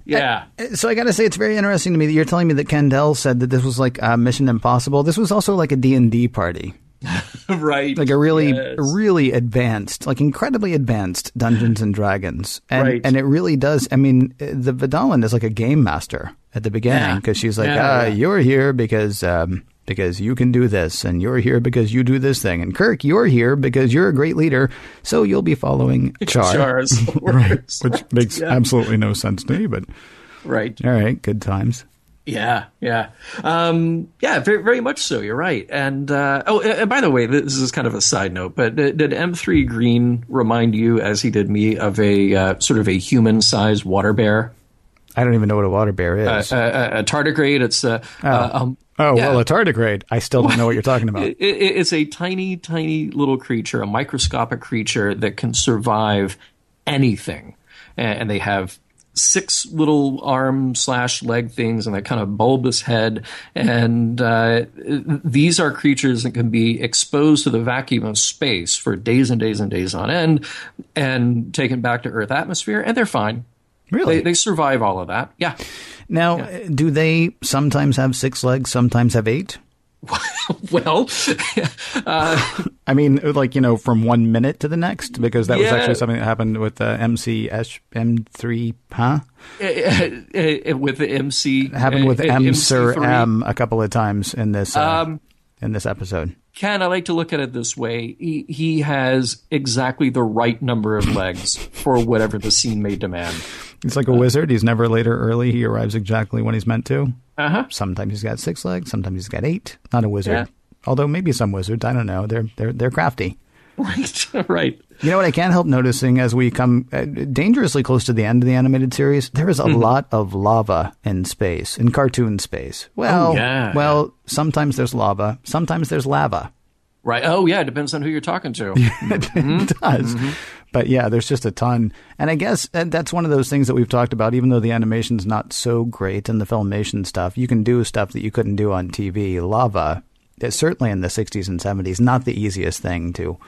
yeah. so I got to say, it's very interesting to me that you're telling me that Kendall said that this was like uh, Mission Impossible. This was also like a D and D party, [LAUGHS] right. like a really, Yes. really advanced, like incredibly advanced Dungeons and Dragons, and Right. and it really does. I mean, uh, the Vidalin is like a game master at the beginning Yeah. because she's like, Yeah, ah, yeah. you're here because. Um, because you can do this, and you're here because you do this thing, and Kirk, you're here because you're a great leader, so you'll be following [LAUGHS] Tchar, Tchar's [LAUGHS] orders. which makes Yeah. absolutely no sense to me. But Right. all right, good times. Yeah, yeah, um, yeah. Very, very much so. You're right. And uh, oh, and by the way, this is kind of a side note, but did, did M3 Green remind you, as he did me, of a uh, sort of a human-sized water bear, I don't even know what a water bear is. uh, a, a tardigrade? It's uh, uh, um, oh yeah. well, a tardigrade. I still don't know what you're talking about. [LAUGHS] It, it, it's a tiny, tiny little creature, a microscopic creature that can survive anything. And, and they have six little arm slash leg things and that kind of bulbous head. And uh, these are creatures that can be exposed to the vacuum of space for days and days and days on end and taken back to Earth atmosphere, and they're fine. Really? They, they survive all of that. Yeah. Now, uh do they sometimes have six legs, sometimes have eight? [LAUGHS] Well, [LAUGHS] I mean, like you know, from one minute to the next, because that was actually something that happened with uh, MCS M3, huh? with the MC. It happened with uh, M Sir MC3. M a couple of times in this uh, Um, in this episode. Ken, I like to look at it this way. He, he has exactly the right number of legs for whatever the scene may demand. He's like a wizard. He's never late or early. He arrives exactly when he's meant to. Uh huh. Sometimes he's got six legs. Sometimes he's got eight. Not a wizard. Yeah. Although maybe some wizards. I don't know. They're they're they're crafty. [LAUGHS] Right. right. You know what I can't help noticing as we come uh, dangerously close to the end of the animated series, there is a Mm-hmm. lot of lava in space, in cartoon space. Well, Oh, yeah. well, sometimes there's lava, sometimes there's lava. Right. Oh, yeah. It depends on who you're talking to. [LAUGHS] it does. But yeah, there's just a ton. And I guess uh, that's one of those things that we've talked about, even though the animation's not so great and the filmation stuff, you can do stuff that you couldn't do on TV. Lava uh, certainly in the 60s and 70s, not the easiest thing to.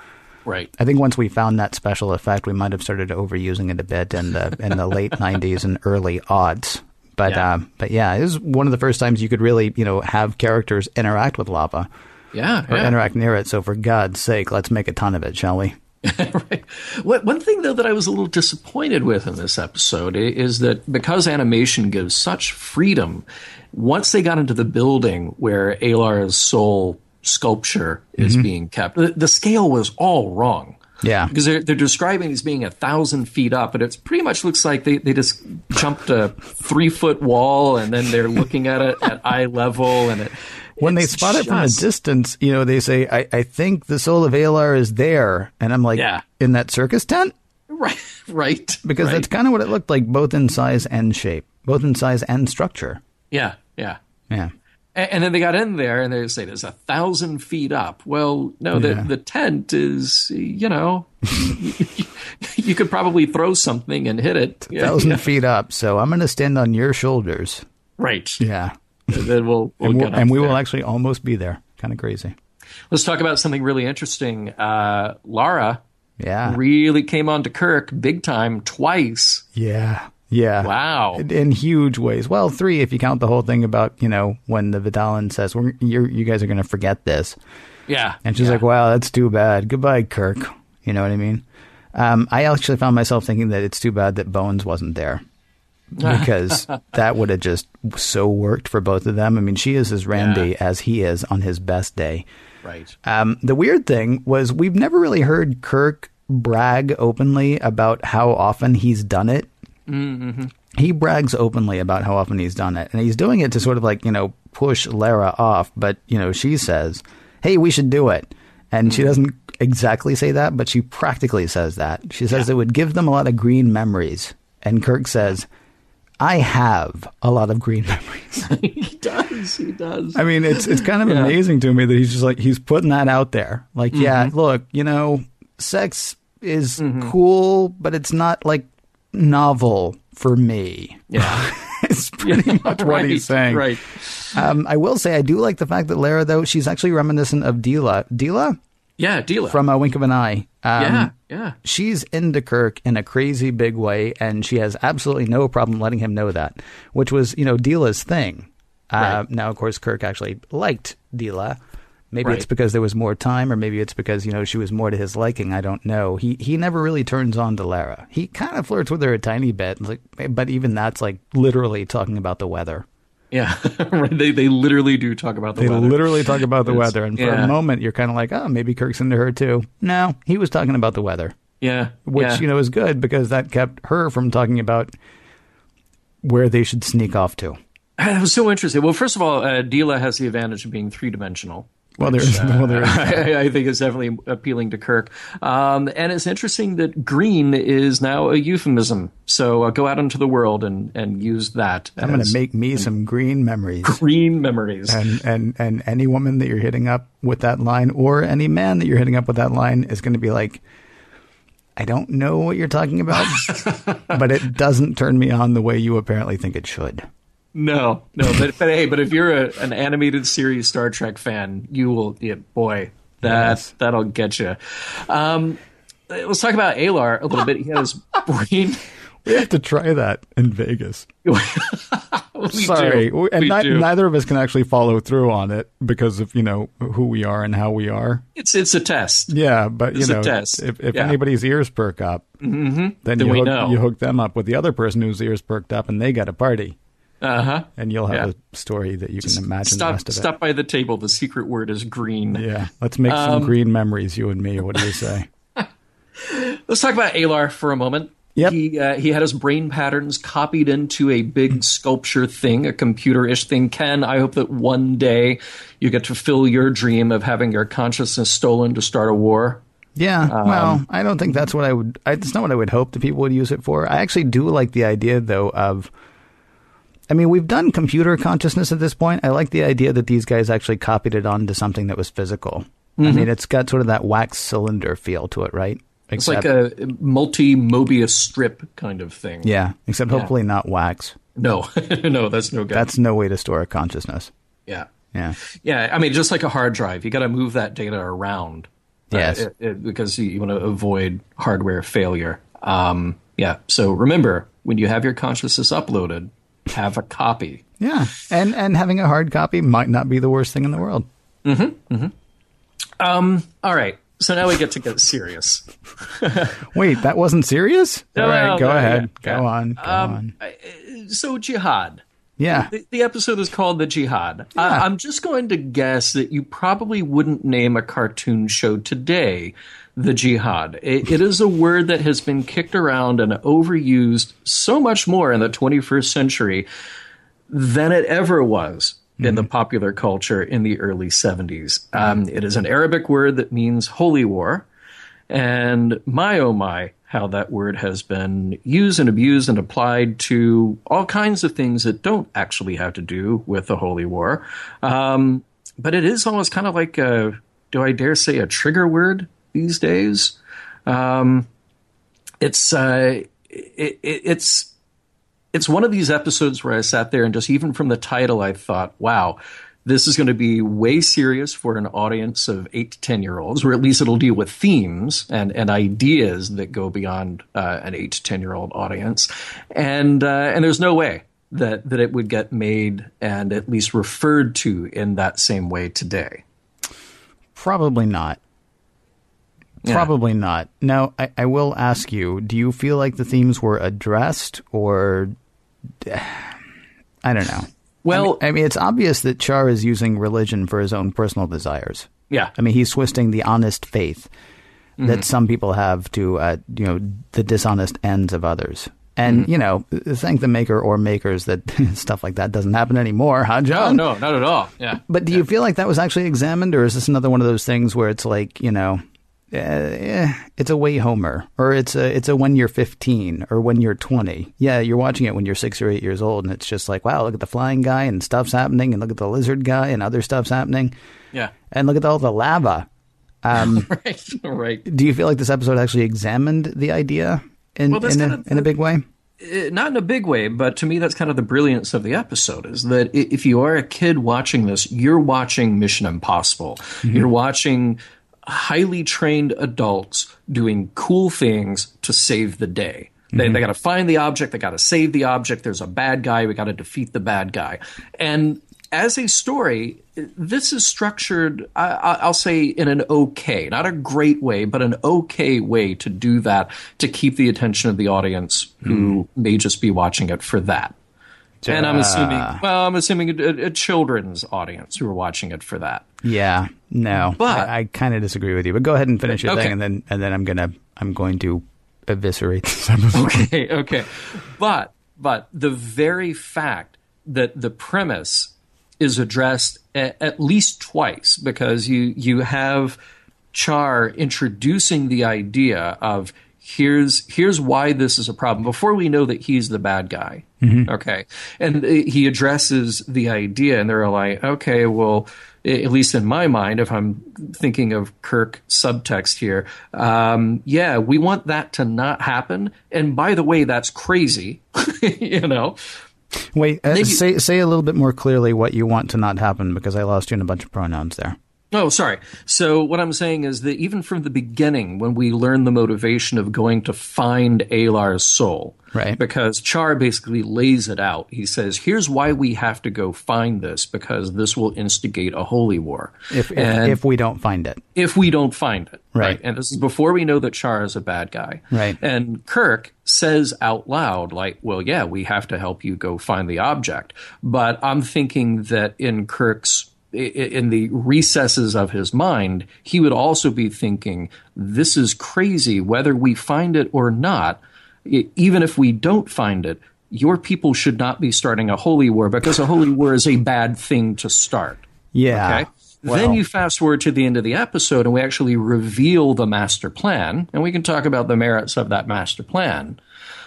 Right. I think once we found that special effect, we might have started overusing it a bit in the [LAUGHS] in the late 90s and early odds. But Yeah. uh, but yeah, it was one of the first times you could really you know have characters interact with lava Yeah. or yeah. interact near it. So for God's sake, let's make a ton of it, shall we? [LAUGHS] right. What, one thing, though, that I was a little disappointed with in this episode is that because animation gives such freedom, once they got into the building where Alar's soul sculpture is mm-hmm. being kept, the, the scale was all wrong. Yeah. Because they're, they're describing these being a thousand feet up, but it pretty much looks like they, they just jumped a three foot wall and then they're looking at it at eye level. And it, When they spot it from a distance, you know, they say, I, I think the soul of Alar is there. And I'm like, Yeah. in that circus tent? Right, right. Because right. that's kind of what it looked like, both in size and shape, both in size and structure. Yeah, yeah. Yeah. A- And then they got in there and they say there's a thousand feet up. Well, no, the, Yeah. the tent is, you know, [LAUGHS] you could probably throw something and hit it. Yeah, Thousand yeah. feet up. So I'm going to stand on your shoulders. Right. Yeah. And then we'll, we'll and, we'll, and we will actually almost be there. Kind of crazy. Let's talk about something really interesting. Uh, Lara Yeah. really came on to Kirk big time twice. yeah. Yeah. Wow. In, huge ways. Well, three if you count the whole thing about, you know, when the Vidalin says, We're, you're, you guys are going to forget this. Yeah. And she's yeah. like, wow, that's too bad. Goodbye, Kirk. You know what I mean? Um, I actually found myself thinking that it's too bad that Bones wasn't there [LAUGHS] because that would have just so worked for both of them. I mean, she is as Randy Yeah. as he is on his best day. Right. Um, the weird thing was we've never really heard Kirk brag openly about how often he's done it. Mm-hmm. He brags openly about how often he's done it, and he's doing it to sort of like you know push Lara off. But you know she says, "Hey, we should do it," and Mm-hmm. she doesn't exactly say that, but she practically says that. She says it would give them a lot of green memories, and Kirk says, "I have a lot of green [LAUGHS] memories." [LAUGHS] he does. He does. I mean, it's it's kind of Yeah. amazing to me that he's just like he's putting that out there. Like, yeah, Mm-hmm. look, you know, sex is cool, but it's not like novel for me. yeah. [LAUGHS] it's pretty much what he's Right, saying. Right. Um, I will say I do like the fact that Lara, though, she's actually reminiscent of Deela. Deela Yeah. Dealer. from A Wink of an Eye. Um, yeah. Yeah. She's into Kirk in a crazy big way, and she has absolutely no problem letting him know that, which was, you know, Deela's thing. Uh, Right. Now, of course, Kirk actually liked Deela. Maybe it's because there was more time, or maybe it's because you know she was more to his liking. I don't know. He he never really turns on to Lara. He kind of flirts with her a tiny bit, like, but even that's like literally talking about the weather. Yeah. [LAUGHS] right. They, they literally do talk about the They weather. They literally talk about the weather, and for yeah. a moment you're kind of like, oh, maybe Kirk's into her too. No, he was talking about the weather. Yeah. which yeah. you know is good because that kept her from talking about where they should sneak off to. [SIGHS] That was so interesting. Well, first of all, uh, Deela has the advantage of being three dimensional. Well, there's well, there's I, [LAUGHS] I think it's definitely appealing to Kirk. Um, and it's interesting that green is now a euphemism. So uh, go out into the world and, and use that. I'm going to make me some green memories. green memories. And, and and any woman that you're hitting up with that line, or any man that you're hitting up with that line, is going to be like, I don't know what you're talking about, [LAUGHS] but it doesn't turn me on the way you apparently think it should. No, no, but, but hey, but if you're a, an animated series Star Trek fan, you will, yeah, boy, that Yes. that'll get you. Um, let's talk about Alar a little bit. He had his brain. [LAUGHS] We have to try that in Vegas. [LAUGHS] Sorry, do. and ni- neither of us can actually follow through on it because of you know who we are and how we are. It's it's a test. Yeah, but you It's a know, if, if Yeah. anybody's ears perk up, then, Then you hook, know. you hook them up with the other person whose ears perked up, and they got a party, Uh huh. and you'll have Yeah. a story that you can imagine Stop stop by the table. The secret word is green. Yeah, let's make Um, some green memories, you and me. What do you say? [LAUGHS] Let's talk about Alar for a moment. Yep. He uh, he had his brain patterns copied into a big [CLEARS THROAT] sculpture thing, a computer-ish thing. Ken, I hope that one day you get to fulfill your dream of having your consciousness stolen to start a war. Yeah, Um, well, I don't think that's what I would. I, it's not what I would hope that people would use it for. I actually do like the idea, though, of. I mean, we've done computer consciousness at this point. I like the idea that these guys actually copied it onto something that was physical. I mean, it's got sort of that wax cylinder feel to it, right? Mm-hmm. It's like a multi Mobius strip kind of thing. yeah, except hopefully not wax. No, [LAUGHS] no, that's no good. That's no way to store a consciousness. yeah, Yeah. Yeah, I mean, just like a hard drive, you got to move that data around. uh, Yes. it- it- because you, you want to avoid hardware failure. Um, yeah. So remember, when you have your consciousness uploaded, have a copy. Yeah. And and having a hard copy might not be the worst thing in the world. Hmm. Hmm. Um, all right. So now we get to get serious. [LAUGHS] Wait, that wasn't serious? No, All right, no, go no, ahead. yeah, Go yeah. on. Go Um, on. So jihad. Yeah. The, the episode is called The Jihad. I, I'm just going to guess that you probably wouldn't name a cartoon show today The Jihad. It, it is a word that has been kicked around and overused so much more in the 21st century than it ever was in the popular culture in the early 70s. Um, it is an Arabic word that means holy war. And my oh my, how that word has been used and abused and applied to all kinds of things that don't actually have to do with the holy war. Um, but it is almost kind of like a, do I dare say, a trigger word these days. Um, it's uh, it, it, it's it's one of these episodes where I sat there and just even from the title, I thought, wow, this is going to be way serious for an audience of eight to 10 year olds, or at least it'll deal with themes and, and ideas that go beyond uh, an eight to 10 year old audience. And, uh, and there's no way that, that it would get made and at least referred to in that same way today. Probably not. Yeah. Probably not. Now, I, I will ask you: Do you feel like the themes were addressed, or [SIGHS] I don't know? Well, I mean, it's obvious that Tchar is using religion for his own personal desires. yeah. I mean, he's twisting the honest faith Mm-hmm. that some people have to, uh, you know, the dishonest ends of others. And Mm-hmm. you know, thank the maker or makers that [LAUGHS] stuff like that doesn't happen anymore, huh, Oh, John? no, not at all. Yeah. But do you feel like that was actually examined, or is this another one of those things where it's like, you know, uh, eh, it's a way Homer, or it's a it's a when you're 15 or when you're 20. Yeah, you're watching it when you're six or eight years old, and it's just like, wow, look at the flying guy and stuff's happening, and look at the lizard guy and other stuff's happening, Yeah. and look at all the lava. [LAUGHS] Right. right. Do you feel like this episode actually examined the idea in Well, in, a, in a big way? Uh, not in a big way, but to me, that's kind of the brilliance of the episode is that if you are a kid watching this, you're watching Mission Impossible. You're watching highly trained adults doing cool things to save the day. They, they mm-hmm. got to find the object. They got to save the object. There's a bad guy. We got to defeat the bad guy. And as a story, this is structured, I, I- I'll say, in an okay, not a great way, but an okay way to do that to keep the attention of the audience who mm-hmm. may just be watching it for that. And I'm assuming, well, I'm assuming a, a children's audience who are watching it for that. Yeah, no, But- I, I kind of disagree with you. But go ahead and finish your Okay. thing, and then and then I'm gonna I'm going to eviscerate [LAUGHS] this episode. okay, okay. But but the very fact that the premise is addressed at least twice because you you have Tchar introducing the idea of here's here's why this is a problem before we know that he's the bad guy. Okay, and he addresses the idea, and they're like, okay, well. At least in my mind, if I'm thinking of Kirk subtext here, um, yeah, we want that to not happen. And by the way, that's crazy, [LAUGHS] you know. Wait, uh, say say a little bit more clearly what you want to not happen because I lost you in a bunch of pronouns there. Oh, sorry. So what I'm saying is that even from the beginning, when we learn the motivation of going to find Alar's soul, Right. Because Tchar basically lays it out. He says, "Here's why we have to go find this because this will instigate a holy war." If if, if we don't find it, if we don't find it. Right. And this is before we know that Tchar is a bad guy. Right. And Kirk says out loud, like, well, yeah, we have to help you go find the object. But I'm thinking that in Kirk's in the recesses of his mind, he would also be thinking, this is crazy, whether we find it or not. Even if we don't find it, your people should not be starting a holy war because a holy war is a bad thing to start. yeah. Okay. then you fast forward to the end of the episode and we actually reveal the master plan, and we can talk about the merits of that master plan.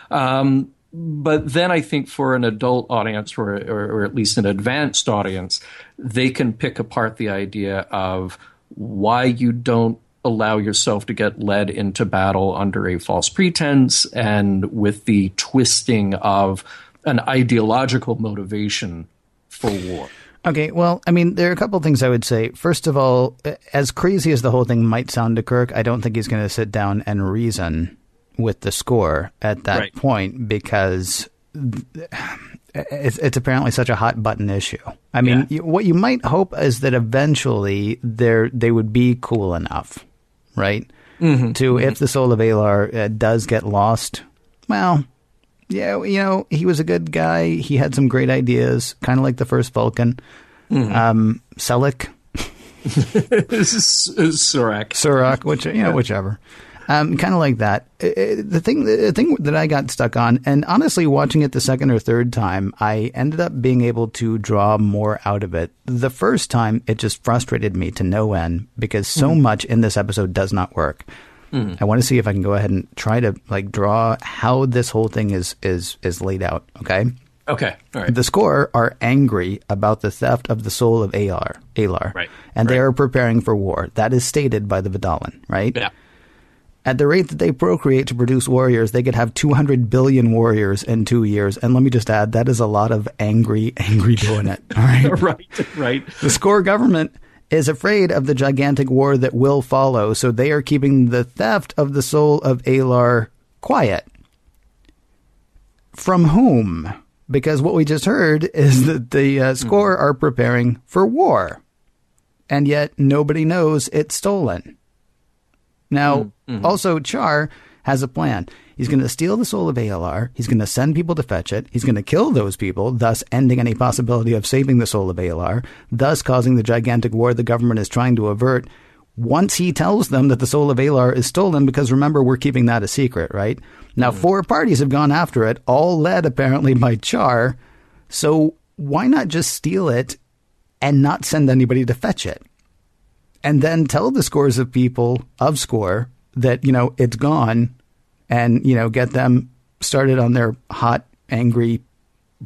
Um, but then I think for an adult audience or, or, or at least an advanced audience, they can pick apart the idea of why you don't allow yourself to get led into battle under a false pretense and with the twisting of an ideological motivation for war. Okay, well, I mean, there are a couple of things I would say. First of all, as crazy as the whole thing might sound to Kirk, I don't think he's going to sit down and reason with the Skorr at that Right. point because it's, it's apparently such a hot button issue. I mean, Yeah. what you might hope is that eventually they they would be cool enough, right? Mm-hmm. To if the soul of Alar uh, does get lost, well, yeah, you know, he was a good guy. He had some great ideas, kind of like the first Vulcan. Mm-hmm. Um, Selleck, [LAUGHS] Surak. Surak, which you know, whichever. Um, kind of like that. Uh, uh, The thing, the thing that I got stuck on, and honestly, watching it the second or third time, I ended up being able to draw more out of it. The first time, it just frustrated me to no end because so much in this episode does not work. I want to see if I can go ahead and try to like draw how this whole thing is is is laid out. Okay. Okay, all right. The Skorr are angry about the theft of the soul of Alar, Alar, Right, and they are preparing for war. That is stated by the Vidalan, right? yeah. At the rate that they procreate to produce warriors, they could have 200 billion warriors in two years. And let me just add, that is a lot of angry, [LAUGHS] angry doing it. All right. [LAUGHS] right, right. The Skorr government is afraid of the gigantic war that will follow, so they are keeping the theft of the soul of Alar quiet. From whom? Because what we just heard is that the uh, Skorr are preparing for war, and yet nobody knows it's stolen. Now, Mm-hmm. also, Tchar has a plan. He's going to steal the soul of Alar. He's going to send people to fetch it. He's going to kill those people, thus ending any possibility of saving the soul of Alar, thus causing the gigantic war the government is trying to avert. Once he tells them that the soul of Alar is stolen, because remember, we're keeping that a secret, right? Now, mm-hmm. four parties have gone after it, all led apparently by Tchar. So why not just steal it and not send anybody to fetch it? and then tell the scores of people of Skorr that you know it's gone and you know get them started on their hot angry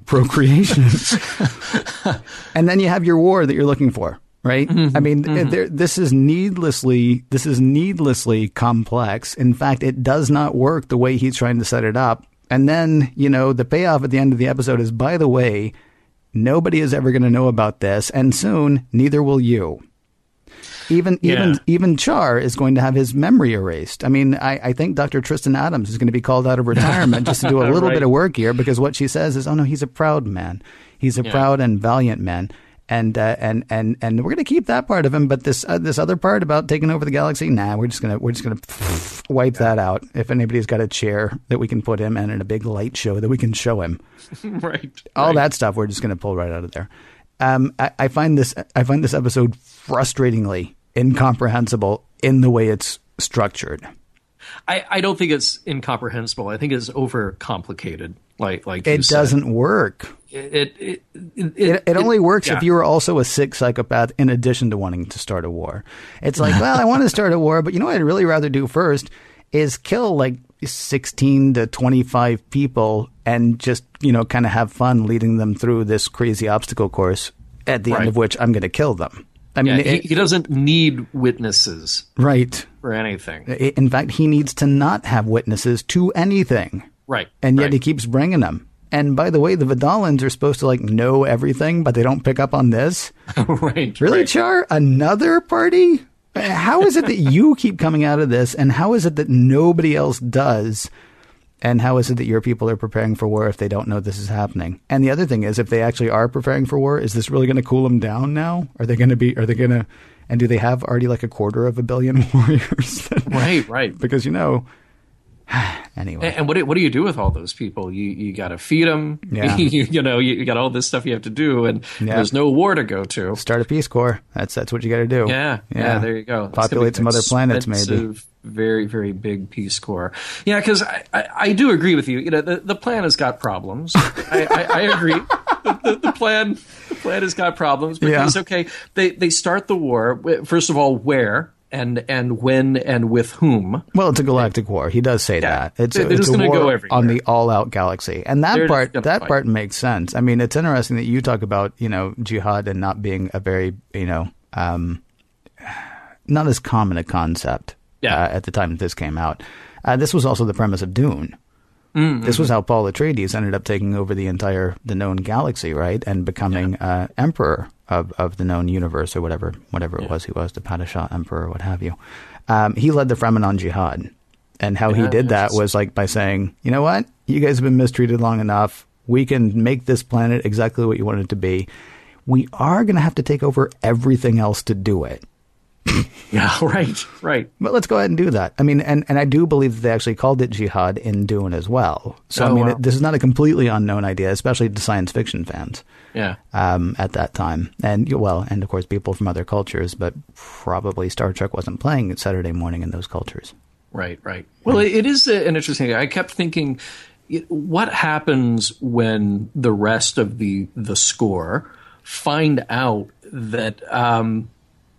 procreation [LAUGHS] and then you have your war that you're looking for right? Mm-hmm. I mean mm-hmm. there, this is needlessly this is needlessly complex. In fact it does not work the way he's trying to set it up. And then you know the payoff at the end of the episode is by the way nobody is ever going to know about this and soon neither will you even even Yeah. even Tchar is going to have his memory erased. I mean, I, I think Dr. Tristan Adams is going to be called out of retirement just to do a [LAUGHS] little Right. bit of work here because what she says is, "Oh no, he's a proud man. He's a Yeah. proud and valiant man." And uh, and and and we're going to keep that part of him, but this uh, this other part about taking over the galaxy, nah, we're just gonna we're just gonna [LAUGHS] wipe that out. If anybody's got a chair that we can put him in and a big light show that we can show him, [LAUGHS] right. all right. that stuff we're just going to pull right out of there. Um, I, I find this I find this episode frustratingly incomprehensible in the way it's structured. I, I don't think it's incomprehensible. I think it's overcomplicated. Like like It doesn't work. It it it, it, It, it only works yeah. if you are also a sick psychopath in addition to wanting to start a war. It's like, well, I want to start a war, but you know what I'd really rather do first is kill like 16 to 25 people and just, you know, kind of have fun leading them through this crazy obstacle course at the Right. end of which I'm going to kill them. I mean, Yeah, he, it- he doesn't need witnesses right. for anything. In fact, he needs to not have witnesses to anything. Right. And yet right. he keeps bringing them. And by the way, the Vidalans are supposed to like know everything, but they don't pick up on this. [LAUGHS] right. Really, right. Tchar? Another party? How is it that you keep coming out of this, and how is it that nobody else does? And how is it that your people are preparing for war if they don't know this is happening? And the other thing is, if they actually are preparing for war, is this really going to cool them down now? Are they going to be? Are they going to? And do they have already like a quarter of a billion [LAUGHS] warriors? Right. Right. because you know. [SIGHS] anyway, And, what do, what do you do with all those people? You you got to feed them. Yeah. [LAUGHS] you, you know you, you got all this stuff you have to do, and Yeah. there's no war to go to. start a peace corps. That's that's what you got to do. Yeah, yeah, there you go. Populate some other planets, maybe. Very, very big Peace Corps. Yeah, because I, I, I do agree with you. You know, the, the plan has got problems. [LAUGHS] I, I, I agree. The, the, the plan, the plan has got problems because Yeah. okay, they they start the war. First of all, where and and when and with whom? Well, it's a galactic war. He does say Yeah. that. It's, They're it's a war on the all-out galaxy, and that They're part that fight. part makes sense. I mean, it's interesting that you talk about you know jihad and not being a very you know um, not as common a concept Yeah. uh, at the time that this came out. Uh, this was also the premise of Dune. Mm-hmm. This was how Paul Atreides ended up taking over the entire the known galaxy, right, and becoming uh, emperor of, of the known universe or whatever whatever it was he was, the Padishah Emperor what have you. Um, he led the Fremen on jihad. And how he did that was like by saying, you know what? You guys have been mistreated long enough. We can make this planet exactly what you want it to be. We are going to have to take over everything else to do it. [LAUGHS] Yeah, right, right. But let's go ahead and do that. I mean, and, and I do believe that they actually called it jihad in Dune as well. So, I Oh, mean, wow. it, this is not a completely unknown idea, especially to science fiction fans Yeah. um, at that time. And, well, and of course, people from other cultures, but probably Star Trek wasn't playing Saturday morning in those cultures. Right, right. Well, it, it is an interesting. I kept thinking, what happens when the rest of the the Skorr find out that um,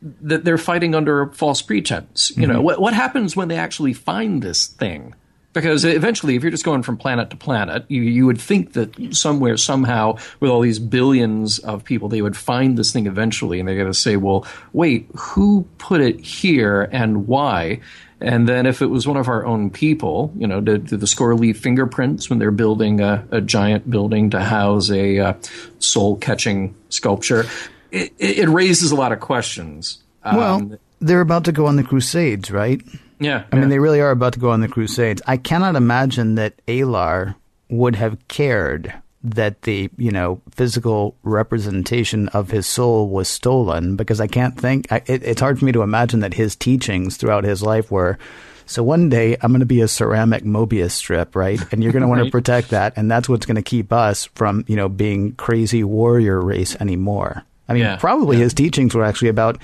that they're fighting under a false pretense? You know, what what happens when they actually find this thing? Because eventually, if you're just going from planet to planet, you, you would think that somewhere, somehow, with all these billions of people, they would find this thing eventually, and they're going to say, "Well, wait, who put it here and why?" And then, if it was one of our own people, you know, did, did the Skorr leave fingerprints when they're building a, a giant building to house a uh, soul-catching sculpture? It, it, raises a lot of questions. Um, well, they're about to go on the Crusades, right? yeah, I mean, they really are about to go on the Crusades. I cannot imagine that Alar would have cared that the you know physical representation of his soul was stolen because I can't think. I, it, it's hard for me to imagine that his teachings throughout his life were. So one day I'm going to be a ceramic Mobius strip, right? And you're going to want to protect that, and that's what's going to keep us from you know being crazy warrior race anymore. I mean, Yeah, probably his teachings were actually about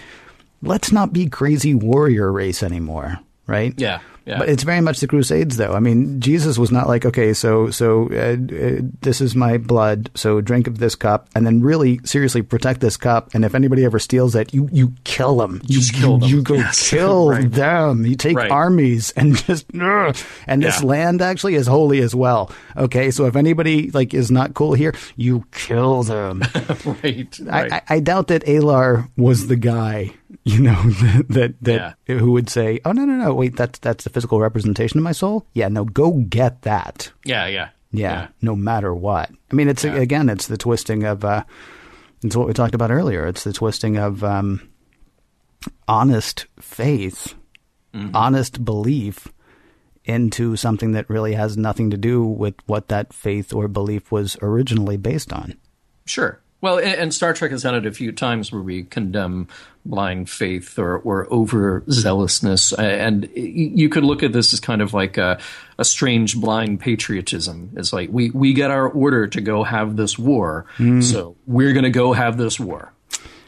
let's not be crazy warrior race anymore, right? Yeah, yeah. But it's very much the Crusades, though. I mean, Jesus was not like, okay, so so uh, uh, this is my blood, so drink of this cup, and then really seriously protect this cup. And if anybody ever steals it, you you kill them. You Just kill them. You go Yes. [LAUGHS] kill Right. them. You take Right. armies and just ugh. and this Yeah. land actually is holy as well. Okay, so if anybody like is not cool here, you kill them. right, [LAUGHS] right. I, I, I doubt that Alar was the guy, [LAUGHS] you know, [LAUGHS] that that who would say, "Oh no, no, no, wait, that's that's the physical representation of my soul." Yeah, no, go get that. yeah, yeah, Yeah, no matter what. I mean, it's again, it's the twisting of. uh It's what we talked about earlier. It's the twisting of um, honest faith, honest belief into something that really has nothing to do with what that faith or belief was originally based on. Sure. Well, and, and Star Trek has done it a few times where we condemn blind faith or, or overzealousness. And you could look at this as kind of like a, a strange blind patriotism. It's like we, we get our order to go have this war, hmm. so we're going to go have this war.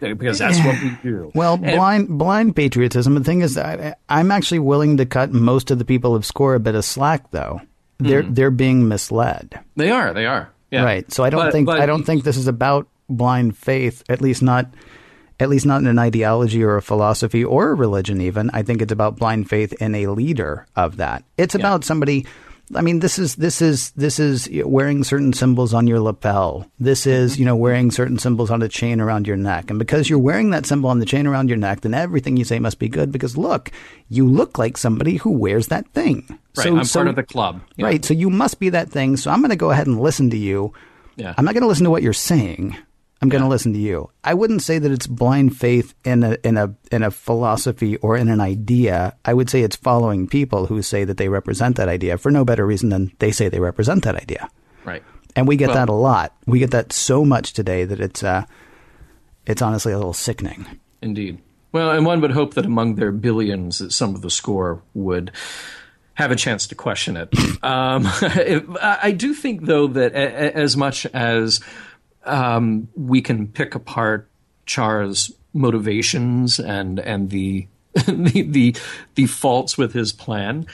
Because that's what we do. [SIGHS] Well, And- blind blind patriotism. The thing is, I, I'm actually willing to cut most of the people of Skorr a bit of slack, though. They're hmm. they're being misled, They are. They are. Yeah. right? So I don't But- think but- I don't think this is about blind faith. At least not. At least not in an ideology or a philosophy or a religion, even. I think it's about blind faith in a leader of that. It's about somebody. I mean, this is this is this is wearing certain symbols on your lapel. This is mm-hmm. you know wearing certain symbols on a chain around your neck, and because you're wearing that symbol on the chain around your neck, then everything you say must be good. Because look, you look like somebody who wears that thing. Right. So, I'm so- part of the club. Yeah. Right. So you must be that thing. So I'm going to go ahead and listen to you. Yeah. I'm not going to listen to what you're saying. I'm going to listen to you. I wouldn't say that it's blind faith in a in a in a philosophy or in an idea. I would say it's following people who say that they represent that idea for no better reason than they say they represent that idea. Right. And we get Well- that a lot. We get that so much today that it's uh it's honestly a little sickening. Indeed. Well, and one would hope that among their billions, that some of the Skorr would have a chance to question it. [LAUGHS] um, [LAUGHS] I do think, though, that as much as um, we can pick apart Tchar's motivations and and the [LAUGHS] the, the the faults with his plan,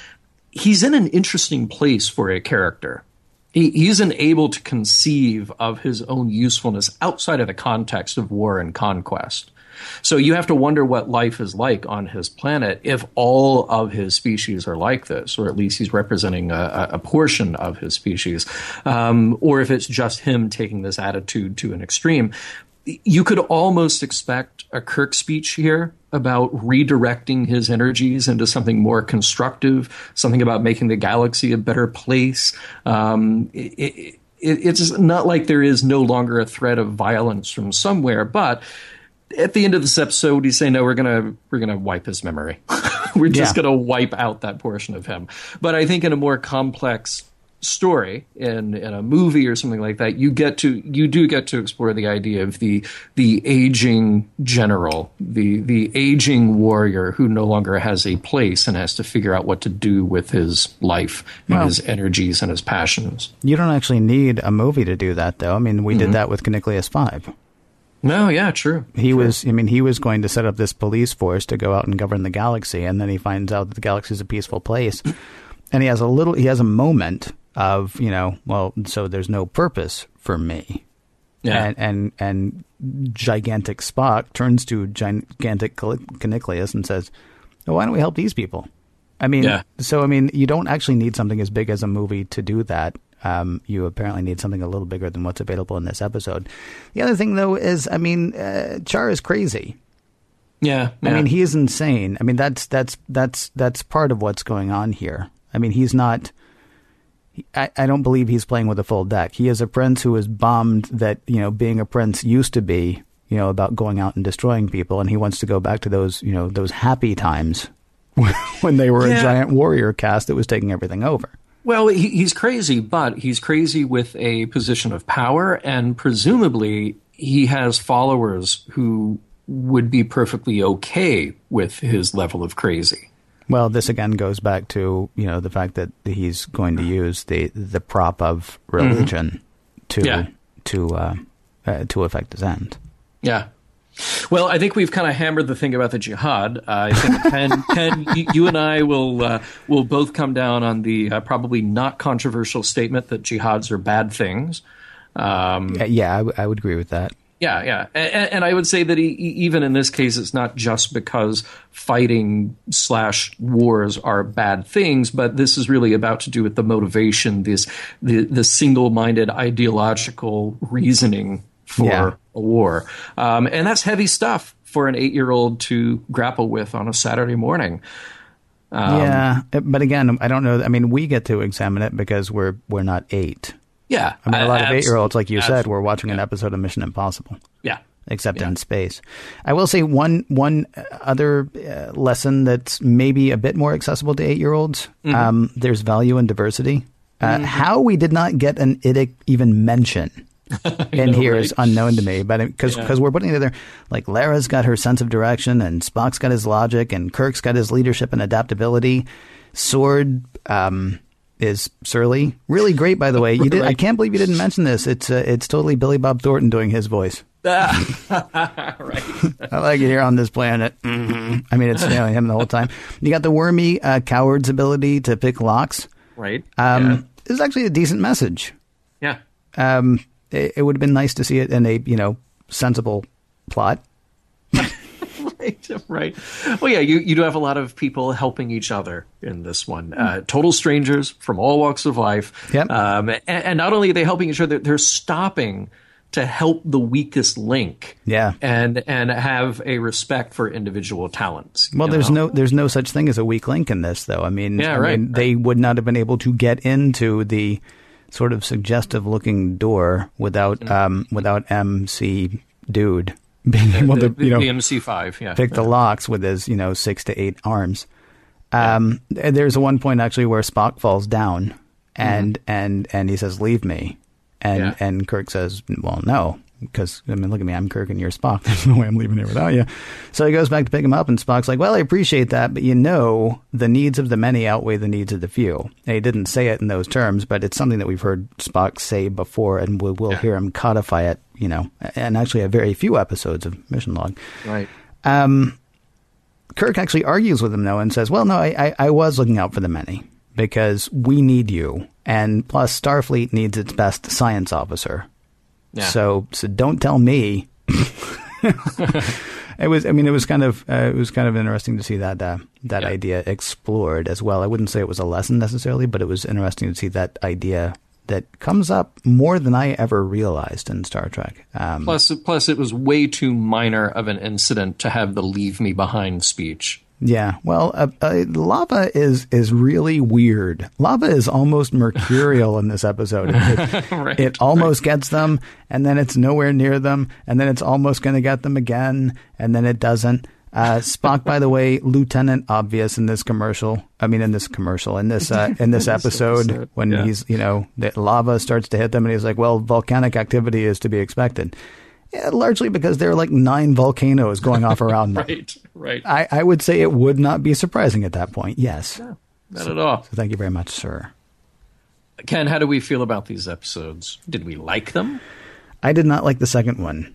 he's in an interesting place for a character. He, he isn't able to conceive of his own usefulness outside of the context of war and conquest. So you have to wonder what life is like on his planet if all of his species are like this, or at least he's representing a, a portion of his species, um, or if it's just him taking this attitude to an extreme. You could almost expect a Kirk speech here about redirecting his energies into something more constructive, something about making the galaxy a better place. Um, it, it, it's not like there is no longer a threat of violence from somewhere, but at the end of this episode, you say, no, we're gonna we're gonna wipe his memory. [LAUGHS] we're just Yeah. gonna wipe out that portion of him. But I think in a more complex story in in a movie or something like that you get to you do get to explore the idea of the the aging general the the aging warrior who no longer has a place and has to figure out what to do with his life and his energies and his passions You don't actually need a movie to do that, though. I mean, we did mm-hmm. that with Keniclius Five. No yeah true He was, I mean, he was going to set up this police force to go out and govern the galaxy, and then he finds out that the galaxy is a peaceful place, and he has a little, he has a moment of, you know, well, so there's no purpose for me, yeah and and and gigantic Spock turns to gigantic Keniclius and says, well, "Why don't we help these people?" I mean, Yeah. so I mean, you don't actually need something as big as a movie to do that. Um, you apparently need something a little bigger than what's available in this episode. The other thing, though, is I mean, uh, Tchar is crazy. yeah, I mean, he is insane. I mean, that's that's that's that's part of what's going on here. I mean, he's not. I, I don't believe he's playing with a full deck. He is a prince who is bummed that you know being a prince used to be you know about going out and destroying people, and he wants to go back to those you know those happy times [LAUGHS] when they were a giant warrior caste that was taking everything over. Well, he, he's crazy, but he's crazy with a position of power, and presumably he has followers who would be perfectly okay with his level of crazy. Well, this again goes back to you know the fact that he's going to use the the prop of religion to Mm-hmm. Yeah. to uh, uh, to affect his end. Yeah. Well, I think we've kind of hammered the thing about the jihad. Uh, I think Ken, [LAUGHS] Ken you, you and I will uh, will both come down on the uh, probably not controversial statement that jihads are bad things. Um, yeah, I, w- I would agree with that. Yeah, yeah, and, and I would say that e- e- even in this case, it's not just because fighting slash wars are bad things, but this is really about to do with the motivation, this the the single minded ideological reasoning for Yeah. A war, um, and that's heavy stuff for an eight year old to grapple with on a Saturday morning. Um, yeah, but again, I don't know. I mean, we get to examine it because we're we're not eight. Yeah, I mean, a lot of eight year olds, like you said, were watching an episode of Mission Impossible. Yeah, except Yeah. in space. I will say one one uh, other uh, lesson that's maybe a bit more accessible to eight year olds. Mm-hmm. Um, there's value in diversity. Uh, How we did not get an IDIC even mention [LAUGHS] in know, here right? is unknown to me, but because Yeah. we're putting together like Lara's got her sense of direction, and Spock's got his logic, and Kirk's got his leadership and adaptability. Sord. Um, is surly really great by the way you [LAUGHS] did i can't believe you didn't mention this it's uh, it's totally billy bob thornton doing his voice [LAUGHS] right. I like it here on this planet. hmm I mean, it's you know, him the whole time. You got the wormy uh, coward's ability to pick locks. right. Um, This is actually a decent message. yeah. Um, it, it would have been nice to see it in a you know sensible plot. [LAUGHS] right, right. Well, yeah, you, you do have a lot of people helping each other in this one. Uh, total strangers from all walks of life. Yep. Um, and, and not only are they helping each other, they're stopping to help the weakest link. Yeah. And and have a respect for individual talents. Well, there's know? no there's no such thing as a weak link in this, though. I mean, Yeah, I right, mean, they would not have been able to get into the sort of suggestive looking door without um, without MC Dude being able the, to you know the MC5. Yeah. pick the locks with his, you know, six to eight arms. Um, th- There's one point actually where Spock falls down, and and and he says, "Leave me," and Yeah. and Kirk says, "Well, no." Because I mean, look at me, I'm Kirk and you're Spock. [LAUGHS] There's no way I'm leaving here without you. So he goes back to pick him up, and Spock's like, "Well, I appreciate that, but you know, the needs of the many outweigh the needs of the few." And he didn't say it in those terms, but it's something that we've heard Spock say before, and we will Yeah. hear him codify it. You know, and actually, a very few episodes of Mission Log. Right. Um, Kirk actually argues with him though and says, "Well, no, I, I, I was looking out for the many because we need you, and plus Starfleet needs its best science officer. Yeah. So, so don't tell me." [LAUGHS] it was, I mean, it was kind of, uh, it was kind of interesting to see that uh, that Yeah. idea explored as well. I wouldn't say it was a lesson necessarily, but it was interesting to see that idea that comes up more than I ever realized in Star Trek. Um, Plus, plus, it was way too minor of an incident to have the "leave me behind" speech. Yeah, well, uh, uh, lava is is really weird. Lava is almost [LAUGHS] mercurial in this episode. It, [LAUGHS] Right, it almost gets them, and then it's nowhere near them, and then it's almost going to get them again, and then it doesn't. Uh, Spock, by the way, Lieutenant Obvious in this commercial. I mean, in this commercial, in this uh, [LAUGHS] in this episode, episode, when yeah. he's you know the lava starts to hit them, and he's like, "Well, volcanic activity is to be expected." Yeah, largely because there are like nine volcanoes going off around [LAUGHS] them. Right, right. I, I would say it would not be surprising at that point. Yes. Not at all. So thank you very much, sir. Ken, how do we feel about these episodes? Did we like them? I did not like the second one.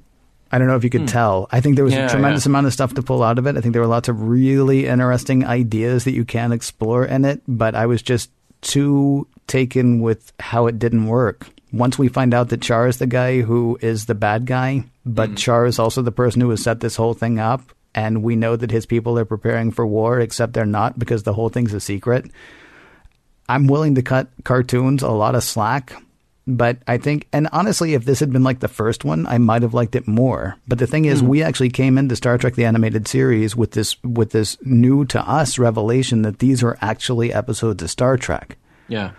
I don't know if you could tell. I think there was Hmm. Yeah, a tremendous yeah. amount of stuff to pull out of it. I think there were lots of really interesting ideas that you can explore in it, but I was just too taken with how it didn't work. Once we find out that Tchar is the guy who is the bad guy, but mm-hmm. Tchar is also the person who has set this whole thing up, and we know that his people are preparing for war, except they're not because the whole thing's a secret. I'm willing to cut cartoons a lot of slack, but I think, and honestly, if this had been like the first one, I might have liked it more. But the thing is, hmm. we actually came into Star Trek: The Animated Series with this with this new to us revelation that these are actually episodes of Star Trek. Yeah.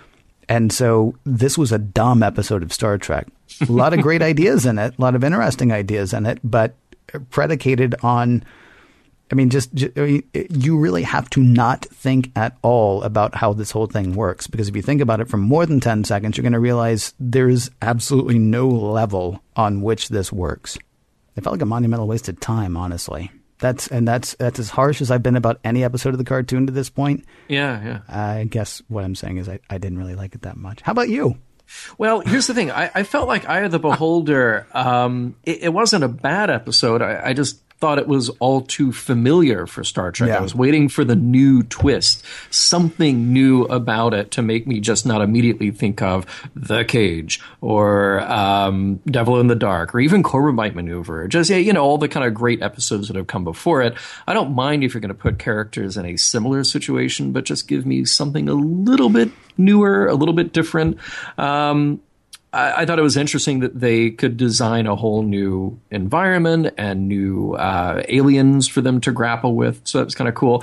And so this was a dumb episode of Star Trek. A lot of [LAUGHS] great ideas in it, a lot of interesting ideas in it, but predicated on, I mean, just, ju- I mean, you really have to not think at all about how this whole thing works. Because if you think about it for more than 10 seconds, you're going to realize there's absolutely no level on which this works. It felt like a monumental waste of time, honestly. That's and that's that's as harsh as I've been about any episode of the cartoon to this point. Yeah, yeah. I guess what I'm saying is I, I didn't really like it that much. How about you? Well, here's the thing. I, I felt like Eye of the Beholder. Um, it, it wasn't a bad episode. I, I just thought it was all too familiar for Star Trek. Yeah. I was waiting for the new twist, something new about it to make me just not immediately think of The Cage or um, Devil in the Dark or even Corbomite Maneuver. Just you know all the kind of great episodes that have come before it. I don't mind if you're going to put characters in a similar situation, but just give me something a little bit newer, a little bit different. Um, I, I thought it was interesting that they could design a whole new environment and new uh, aliens for them to grapple with. So that was kind of cool.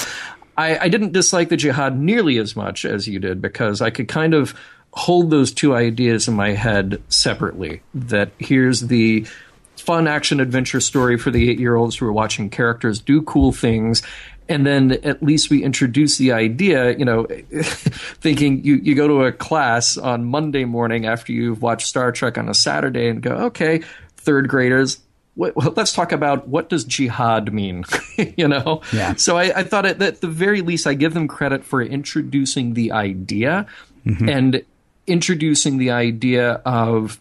I, I didn't dislike the jihad nearly as much as you did because I could kind of hold those two ideas in my head separately. That here's the fun action adventure story for the eight year olds who are watching characters do cool things. And then at least we introduce the idea, you know, [LAUGHS] thinking you, you go to a class on Monday morning after you've watched Star Trek on a Saturday and go, okay, third graders, what, let's talk about what does jihad mean, [LAUGHS] you know? Yeah. So I, I thought at, at the very least, I give them credit for introducing the idea mm-hmm. and introducing the idea of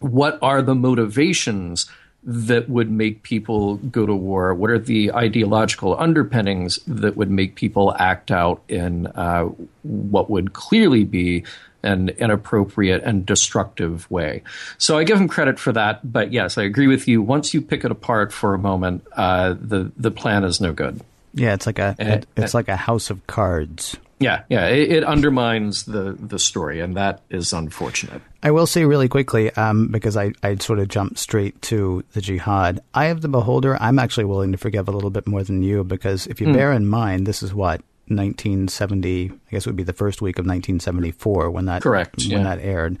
what are the motivations that would make people go to war? What are the ideological underpinnings that would make people act out in uh, what would clearly be an inappropriate and destructive way? So I give him credit for that. But yes, I agree with you. Once you pick it apart for a moment, uh, the the plan is no good. Yeah, it's like a And- it's like a house of cards. Yeah, yeah, it, it undermines the the story, and that is unfortunate. I will say really quickly, um, because I, I sort of jumped straight to the jihad. Eye of the Beholder, I'm actually willing to forgive a little bit more than you because if you bear in mind, this is what 1970. I guess it would be the first week of 1974 when that Correct, when yeah. that aired.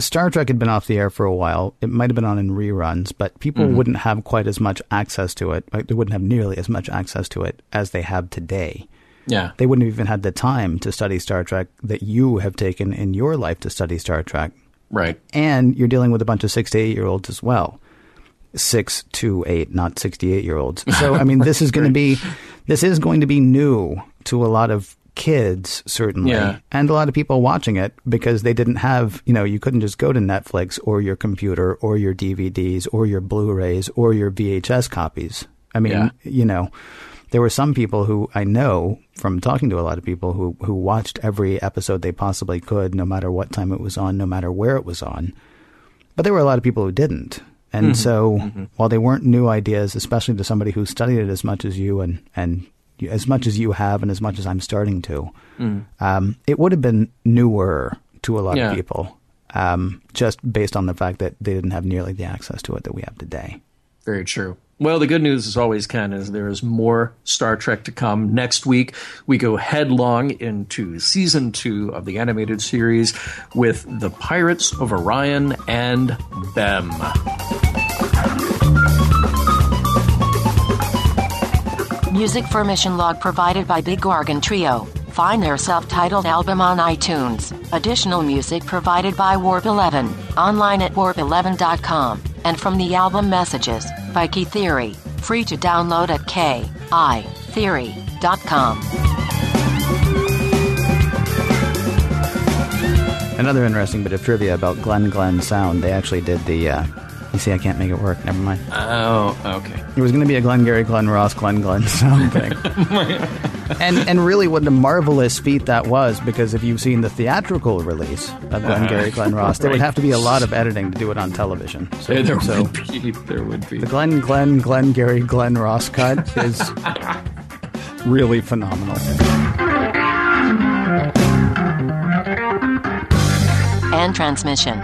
Star Trek had been off the air for a while. It might have been on in reruns, but people wouldn't have quite as much access to it. Like, they wouldn't have nearly as much access to it as they have today Yeah, they wouldn't have even had the time to study Star Trek that you have taken in your life to study Star Trek. right. And you're dealing with a bunch of six to eight year olds as well. Six to eight, not 68 year olds. So, I mean, this is going to be, [LAUGHS] this is going to be new to a lot of kids, certainly. Yeah. And a lot of people watching it because they didn't have, you know, you couldn't just go to Netflix or your computer or your DVDs or your Blu rays or your VHS copies. I mean, Yeah. you know, there were some people who I know from talking to a lot of people who, who watched every episode they possibly could, no matter what time it was on, no matter where it was on. But there were a lot of people who didn't. And so while they weren't new ideas, especially to somebody who studied it as much as you and, and as much as you have and as much as I'm starting to, um, it would have been newer to a lot Yeah. of people, um, just based on the fact that they didn't have nearly the access to it that we have today. Very true. Well, the good news, as always, Ken, is there is more Star Trek to come. Next week, we go headlong into season two of the animated series with The Pirates of Orion and Them. Music for Mission Log provided by Big Organ Trio. Find their self-titled album on iTunes. Additional music provided by Warp 11, online at warp11.com, and from the album Messages by Key Theory, free to download at keytheory.com. Another interesting bit of trivia about Glen Glenn Sound. They actually did the. Uh, you see, I can't make it work. Never mind. Oh, okay. It was going to be a Glengarry Glen Ross Glen Glen something. [LAUGHS] and and really, what a marvelous feat that was because if you've seen the theatrical release of uh, Glengarry Glen Ross, there would have to be a lot of editing to do it on television. So, There, there so would be. There would be. the Glen Glen Glengarry Glen Ross cut is [LAUGHS] really phenomenal. and transmission.